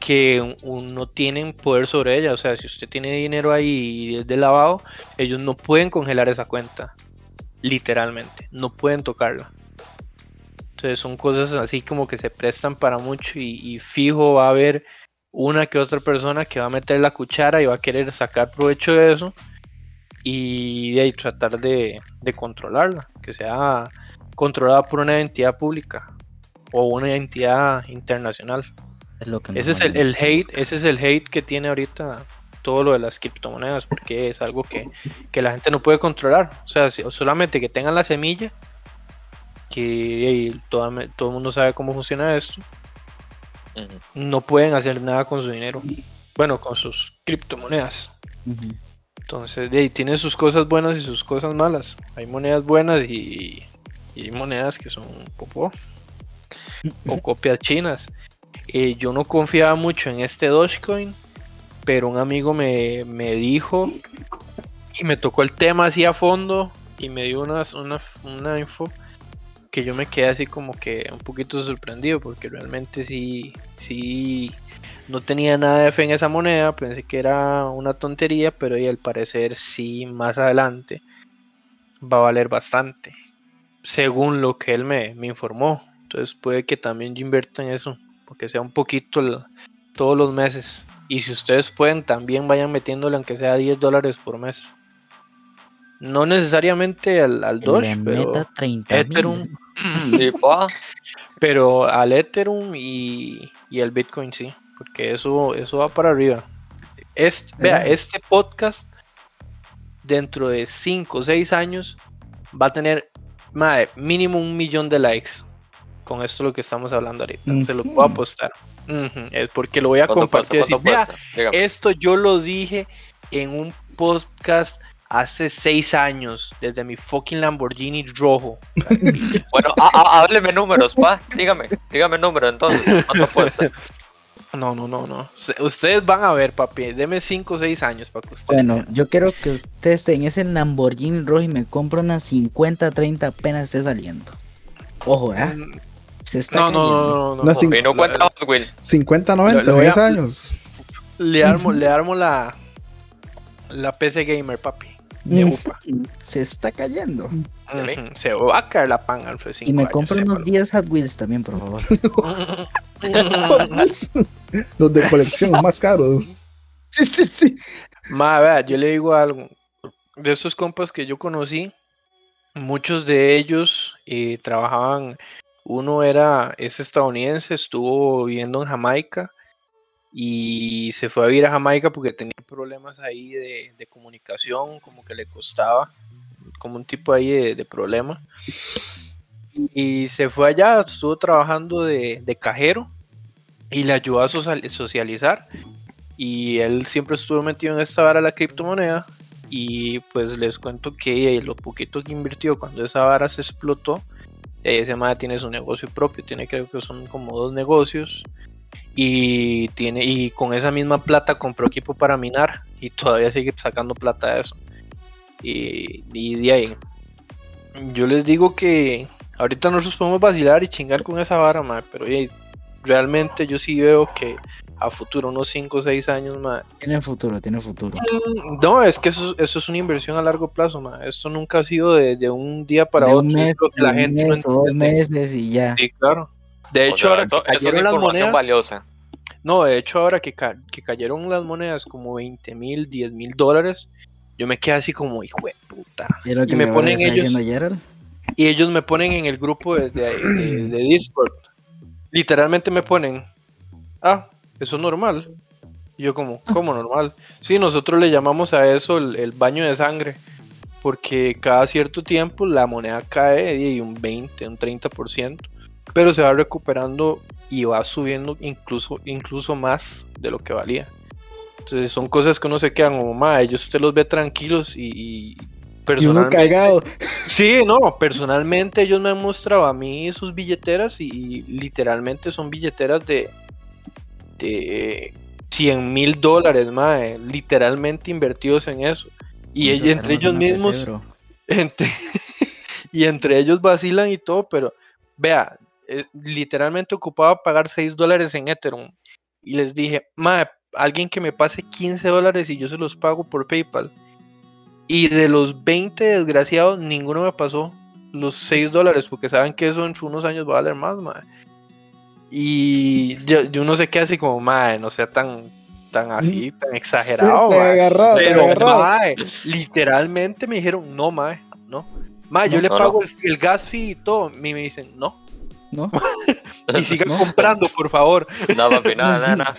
que no tienen poder sobre ella, o sea, si usted tiene dinero ahí y es de lavado, ellos no pueden congelar esa cuenta, literalmente, no pueden tocarla. Entonces son cosas así como que se prestan para mucho y, y fijo va a haber una que otra persona que va a meter la cuchara y va a querer sacar provecho de eso y de ahí tratar de, de controlarla, que sea controlada por una entidad pública o una entidad internacional. Es lo que Ese es el, el hate, ese es el hate que tiene ahorita todo lo de las criptomonedas, porque es algo que, que la gente no puede controlar. O sea, si- solamente que tengan la semilla, que me- todo el mundo sabe cómo funciona esto, No pueden hacer nada con su dinero. Bueno, con sus criptomonedas. Entonces, de ahí tiene sus cosas buenas y sus cosas malas. Hay monedas buenas y, y hay monedas que son popó o copias chinas. Eh, yo no confiaba mucho en este Dogecoin, pero un amigo me, me dijo y me tocó el tema así a fondo y me dio unas- una, una info que yo me quedé así como que un poquito sorprendido porque realmente sí, sí, no tenía nada de fe en esa moneda, pensé que era una tontería, pero y al parecer sí, más adelante va a valer bastante, según lo que él me, me informó. Entonces puede que también yo invierta en eso, porque sea un poquito todos los meses. Y si ustedes pueden, también vayan metiéndole aunque sea 10 dólares por mes. No necesariamente al, al Doge, pero, meta 30 Ethereum. Sí, pa. pero al Ethereum y, y al Bitcoin sí, porque eso, eso va para arriba. Es, vea, Eh. este podcast dentro de 5 o 6 años va a tener mae, mínimo un millón de likes con esto lo que estamos hablando ahorita. Se lo puedo apostar. Es porque lo voy a compartir. así, ¿Cuánto "Vea, cuesta? Dígame. esto yo lo dije en un podcast hace 6 años, desde mi fucking Lamborghini rojo. Bueno, hábleme números, pa. Dígame, dígame número entonces. No, no, no, no. Ustedes van a ver, papi. Deme 5 o 6 años para que ustedes. Bueno, vean. yo quiero que usted esté en ese Lamborghini rojo y me compre unas 50, 30 apenas esté saliendo. Ojo, ¿eh? Se está No, no, cayendo. no, no, no. Cin- Y no cuenta Hot Wheels. 50, Lo- 90, lo voy a- 10 años. Le armo, le armo la. La PC Gamer, papi. De upa. Se está cayendo. Se va a caer la pan, Alfred. Y me compro unos 10 Hot Wheels también, por favor. Los de colección más caros. sí, sí, sí. Ma, vea, yo le digo algo. De estos compas que yo conocí, muchos de ellos eh, trabajaban. Uno era, es estadounidense, estuvo viviendo en Jamaica y se fue a vivir a Jamaica porque tenía problemas ahí de, de comunicación, como que le costaba, como un tipo ahí de, de problema. Y se fue allá, estuvo trabajando de, de cajero y le ayudó a social- socializar. Y él siempre estuvo metido en esta vara la criptomoneda. Y pues les cuento que lo poquito que invirtió cuando esa vara se explotó, eh, ese madre tiene su negocio propio, tiene creo que son como dos negocios. Y tiene y con esa misma plata compró equipo para minar y todavía sigue sacando plata de eso. Y, y de ahí, yo les digo que ahorita nosotros podemos vacilar y chingar con esa vara, pero realmente yo sí veo que a futuro, unos 5 o 6 años, mae, Tiene futuro, tiene futuro. Mm, No, es que eso, eso es una inversión a largo plazo, ma. Esto nunca ha sido de, de un día para De otro. un es mes, la un gente no mes o dos meses y ya. Sí, claro. De O hecho, sea, ahora eso, que eso es cayeron las información monedas, valiosa. no, de hecho, ahora que, ca- que cayeron las monedas como 20 mil, 10 mil dólares, yo me quedé así como, hijo de puta. Y es lo que Y me ponen ellos-. Y ellos me ponen en el grupo de, de- de- de Discord. Literalmente me ponen, ah, eso es normal. Y yo como, ¿cómo normal? Sí, nosotros le llamamos a eso el, el baño de sangre. Porque cada cierto tiempo la moneda cae y un 20, un 30%. Pero se va recuperando y va subiendo incluso, incluso más de lo que valía. Entonces son cosas que uno se quedan como, ma, ellos usted los ve tranquilos y, y Y uno personalmente- cagado. Sí, no, personalmente ellos me han mostrado a mí sus billeteras y, y literalmente son billeteras de, de 100 mil dólares, mae, literalmente invertidos en eso. Y Eso entre ellos mismos, entre- y entre ellos vacilan y todo, pero vea, eh, literalmente ocupaba pagar 6 dólares en Ethereum. Y les dije, mae, alguien que me pase 15 dólares y yo se los pago por PayPal. Y de los 20 desgraciados, ninguno me pasó los 6 dólares, porque saben que eso en unos años va a valer más, mae. Y yo, yo no sé qué así como, mae, no sea tan, tan así, tan exagerado. Te mae". agarrado, te agarrado. mae, literalmente me dijeron, no, mae, no. Mae, yo No, le no, pago el, el gas fee y todo. Y me dicen, no. ¿No? Y siga No. comprando, por favor. No, papi, nada, nada, nada.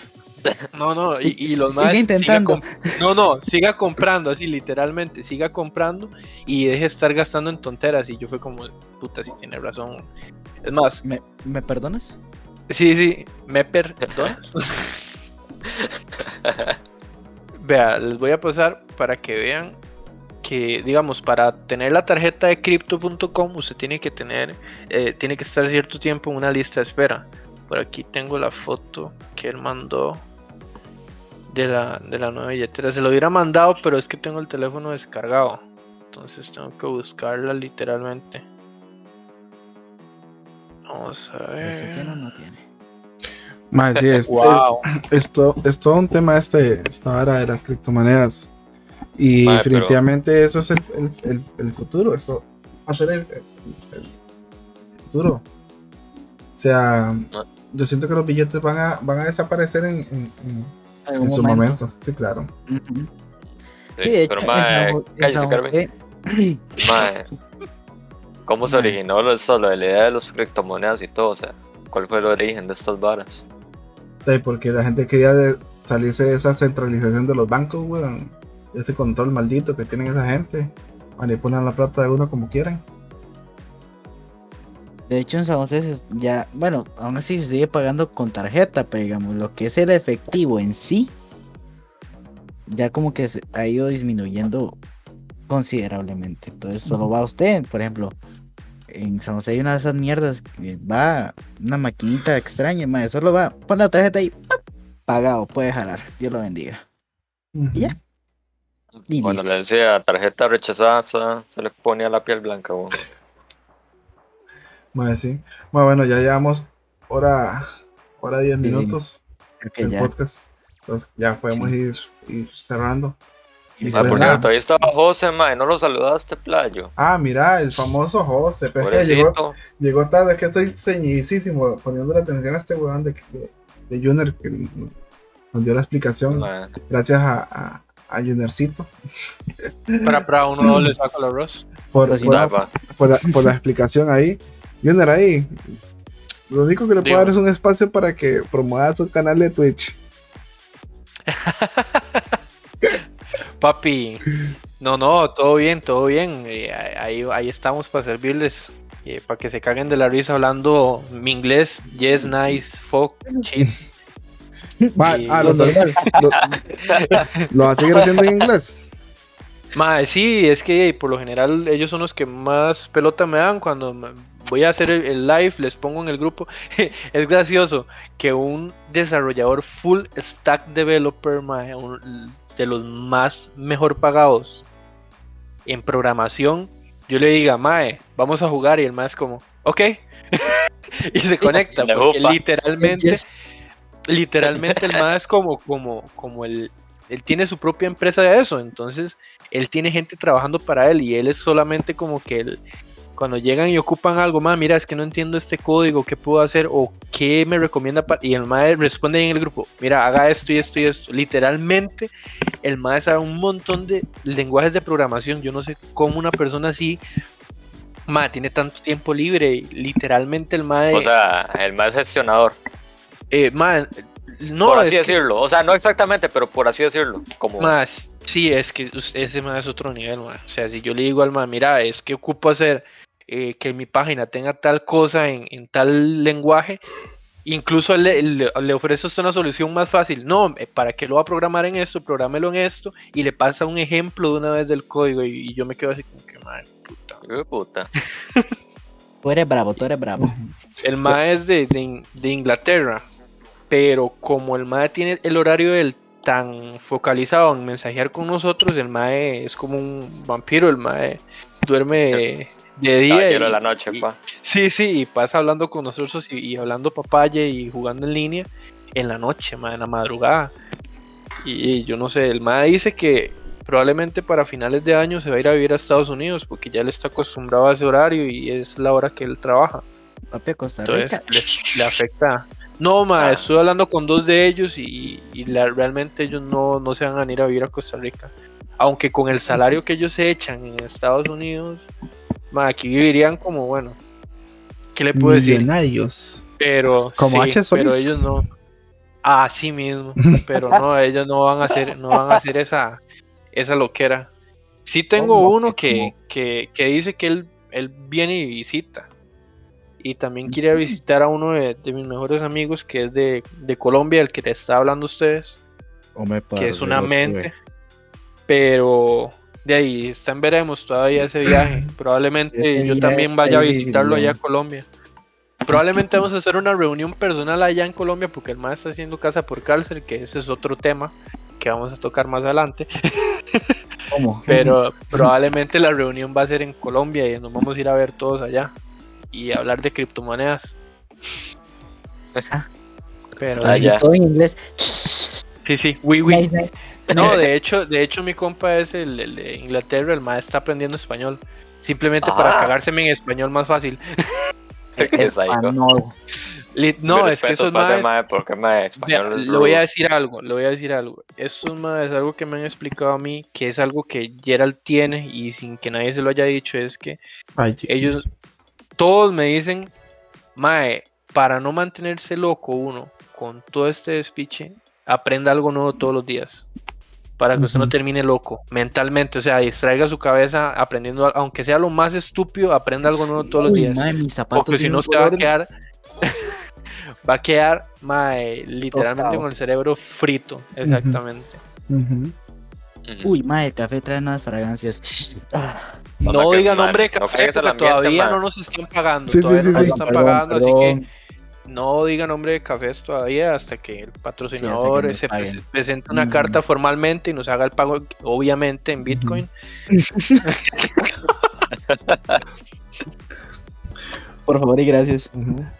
No, no, y, y los sigue intentando. siga no, no, siga comprando, así literalmente, siga comprando y deje de estar gastando en tonteras. Y yo fue como, puta, si tiene razón. Es más, ¿Me, ¿Me perdonas? sí, sí, me perdonas. Vea, les voy a pasar para que vean que, digamos, para tener la tarjeta de crypto.com, usted tiene que tener, eh, tiene que estar cierto tiempo en una lista de espera. Por aquí tengo la foto que él mandó de la, de la nueva billetera. Se lo hubiera mandado, pero es que tengo el teléfono descargado. Entonces tengo que buscarla literalmente. Vamos a ¿Pero si tiene o ver. no tiene? Mae, sí, es, Wow. es, esto, es todo un tema este, esta hora de las criptomonedas. Y pero- definitivamente eso es el, el- el- el futuro. Eso va a ser el, el- el futuro. O sea, No. yo siento que los billetes van a, van a desaparecer en, en- en- Algún en su momento. Sí, claro. Sí, Sí, de pero hecho, mae, cállese, Carmen. Mae, ¿cómo se originó lo- eso, lo de la idea de los criptomonedas y todo? O sea, ¿cuál fue el origen de estas varas? Sí, porque la gente quería de- salirse de esa centralización de los bancos, weón. Ese control maldito que tienen esa gente. Manipulan la plata de uno como quieran. De hecho, en San José se- ya, bueno, aún así se sigue pagando con tarjeta, pero digamos, lo que es el efectivo en sí, ya como que se ha ido disminuyendo considerablemente. Entonces, solo va usted, por ejemplo, en San José hay una de esas mierdas que va una maquinita extraña, madre, solo va, pon la tarjeta ahí, ¡pap! pagado, puede jalar, Dios lo bendiga. Y ya. Y Cuando listo. le decía tarjeta rechazada, se le ponía la piel blanca. Mae, sí. Bueno, bueno, ya llevamos hora, hora 10 Sí, sí. minutos ya. podcast. Entonces ya podemos ir, ir cerrando. Y Ah, pues por nada. cierto, ahí estaba José, mae, no lo saludaste, playo. Ah, mira, el famoso José. Pero es que llegó, llegó tarde, es que estoy ceñidísimo poniendo la atención a este weón de, de, de Junior que nos dio la explicación. Gracias a, a, a Juniorcito Para, para uno le saco el arroz. por, no. la, por la explicación ahí. Junior ahí. Lo único que le puedo Digo. dar es un espacio para que promueva su canal de Twitch. Papi, no, no, todo bien, todo bien. eh, ahí, ahí estamos para servirles. eh, para que se caguen de la risa hablando mi inglés, yes, nice, fuck, shit. Ma, Sí, ah, lo, lo normal. lo- lo va a seguir haciendo en inglés. Mae, sí, es que por lo general ellos son los que más pelota me dan cuando me- voy a hacer el, el live, les pongo en el grupo. es gracioso que un desarrollador full stack developer, mae, un- de los más mejor pagados en programación, yo le diga, mae, vamos a jugar y el mae es como, ok. y se conecta, porque literalmente Yes. Literalmente el MAD es como, como, como el, él tiene su propia empresa de eso, entonces él tiene gente trabajando para él y él es solamente como que él, cuando llegan y ocupan algo, más mira, es que no entiendo este código, ¿qué puedo hacer? O qué me recomienda. Y el MAD responde en el grupo, mira, haga esto y esto y esto. Literalmente, el MAD sabe un montón de lenguajes de programación. Yo no sé cómo una persona así, MAD, tiene tanto tiempo libre. Literalmente el MAD... O sea, el más gestionador. Eh, no, por así que- decirlo. O sea, no exactamente, pero por así decirlo. Como Más, sí, es que ese más es otro nivel, más. O sea, si yo le digo al más, mira, es que ocupo hacer eh, que mi página tenga tal cosa en, en tal lenguaje, incluso le, le, le ofrece usted una solución más fácil. No, eh, para que lo va a programar en esto, prográmelo en esto, y le pasa un ejemplo de una vez del código, y, y yo me quedo así como que, madre puta. Puta. Tú eres bravo, tú eres bravo. El MAE es de, de Inglaterra, pero como el MAE tiene el horario del tan focalizado en mensajear con nosotros, el MAE es como un vampiro, el MAE duerme de día. Y- de la noche, y- pa. Sí, sí, y pasa hablando con nosotros y, y hablando papaya y jugando en línea en la noche, MAE, en la madrugada. Y, y yo no sé, el MAE dice que probablemente para finales de año se va a ir a vivir a Estados Unidos porque ya él está acostumbrado a ese horario y es la hora que él trabaja. Papi, Costa Rica. Entonces le afecta. No, ma, Ah. estuve hablando con dos de ellos y, y la- realmente ellos no, no se van a ir a vivir a Costa Rica. Aunque con el salario que ellos se echan en Estados Unidos, ma, aquí vivirían como, bueno, ¿qué le puedo decir? Millonarios. Pero, Como sí, H. Solís. pero ellos no. Así mismo, pero no, ellos no van a hacer, no van a hacer esa, esa loquera. Sí tengo ¿Cómo? uno que, que, que dice que él, él viene y visita. Y también quiere visitar a uno de, de mis mejores amigos que es de, de Colombia, el que le está hablando a ustedes, que es una mente. Pero de ahí está en veremos todavía ese viaje. Probablemente yo también vaya a visitarlo allá a. Colombia. Probablemente vamos a hacer una reunión personal allá en Colombia porque el más está haciendo casa por cárcel, que ese es otro tema que vamos a tocar más adelante. ¿Cómo? Pero probablemente la reunión va a ser en Colombia y nos vamos a ir a ver todos allá y hablar de criptomonedas. Ah. Pero Ah, ya. Todo en inglés. sí, sí, oui, oui. Nice, nice. No, de hecho, de hecho mi compa es el, el de Inglaterra, el maestro está aprendiendo español. Simplemente para Ah. cagárseme en español más fácil. Español. No, es que eso es más. más. porque me español. le voy a decir algo, le voy a decir algo. Esto es más, algo que me han explicado a mí, que es algo que Gerald tiene y sin que nadie se lo haya dicho, es que Ay, ellos, todos me dicen, Mae, para no mantenerse loco uno con todo este despiche, aprenda algo nuevo todos los días. Para que usted no termine loco mentalmente, o sea, distraiga su cabeza aprendiendo, aunque sea lo más estúpido, aprenda algo nuevo todos los días. madre, mis zapatos Porque si no, se va a quedar, va a quedar, mae, literalmente Tostado. con el cerebro frito, exactamente. Uy, madre, el café trae nuevas fragancias. Ah, No, No que, diga mae, nombre de no café porque ambiente, todavía no nos están pagando. Sí, todavía sí, no nos están perdón, pagando, así que no diga nombre de cafés todavía hasta que el patrocinador nos se presente una Ujú. carta formalmente y nos haga el pago, obviamente en Bitcoin. Por favor y gracias.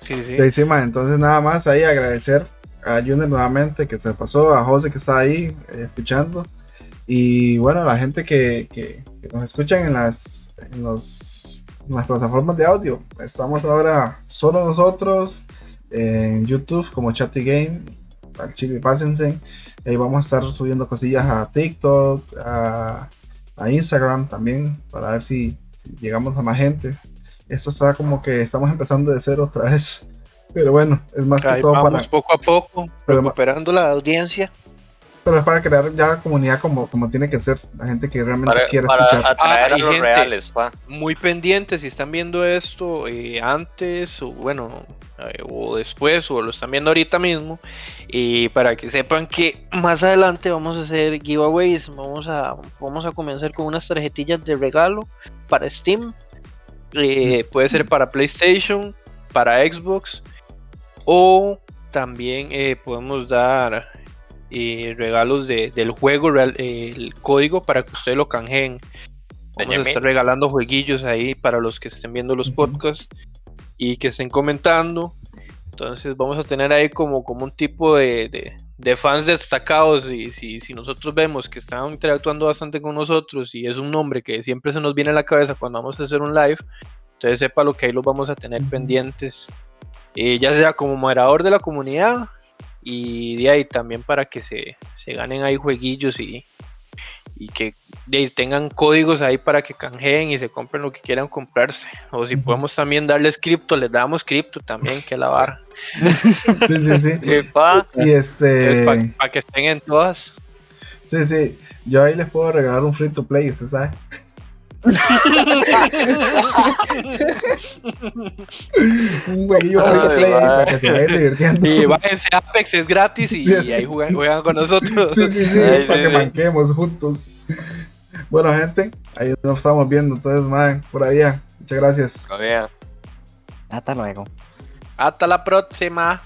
Sí, sí. Sí, ma, entonces nada más ahí agradecer a Junior nuevamente que se pasó, a José que está ahí eh, escuchando y bueno, la gente que, que- que nos escuchan en las, en, los, en las plataformas de audio. Estamos ahora solo nosotros en YouTube como Chatty Game, al chile pásense. Ahí vamos a estar subiendo cosillas a TikTok, a, a Instagram también para ver si, si llegamos a más gente. Esto está como que estamos empezando de cero otra vez. Pero bueno, es más que Ahí todo vamos para. poco a poco, Pero recuperando la audiencia. Pero es para crear ya la comunidad como, como tiene que ser, la gente que realmente Para, quiere para escuchar. atraer Ah, a hay los gente. reales, pa. Muy pendientes si están viendo esto eh, antes o bueno eh, o después o lo están viendo ahorita mismo y para que sepan que más adelante vamos a hacer giveaways vamos a vamos a comenzar con unas tarjetillas de regalo para Steam eh, puede ser para PlayStation para Xbox o también eh, podemos dar eh, regalos de- del juego real- eh, el código para que ustedes lo canjeen. Vamos a estar regalando jueguillos ahí para los que estén viendo los podcasts y que estén comentando. Entonces vamos a tener ahí como, como un tipo de, de- de fans destacados y si, si nosotros vemos que están interactuando bastante con nosotros y es un nombre que siempre se nos viene a la cabeza cuando vamos a hacer un live, entonces sepa lo que ahí los vamos a tener pendientes, eh, ya sea como moderador de la comunidad y de ahí también para que se, se ganen ahí jueguillos y, y que tengan códigos ahí para que canjeen y se compren lo que quieran comprarse. O si podemos también darles cripto, les damos cripto también, que la vara. Sí, sí, sí. Pa. Y este. Entonces, para que estén en todas. Sí, sí. Yo ahí les puedo regalar un free to play, ¿usted sabe? Un madre. para que se vayan divirtiendo. Y bájense a Apex, es gratis y, Sí. y ahí juegan, juegan con nosotros. Sí, sí, sí, Ay, para sí, que sí. manquemos juntos. Bueno, gente, ahí nos estamos viendo. Entonces, man, por allá. Muchas gracias. Hasta luego. Hasta la próxima.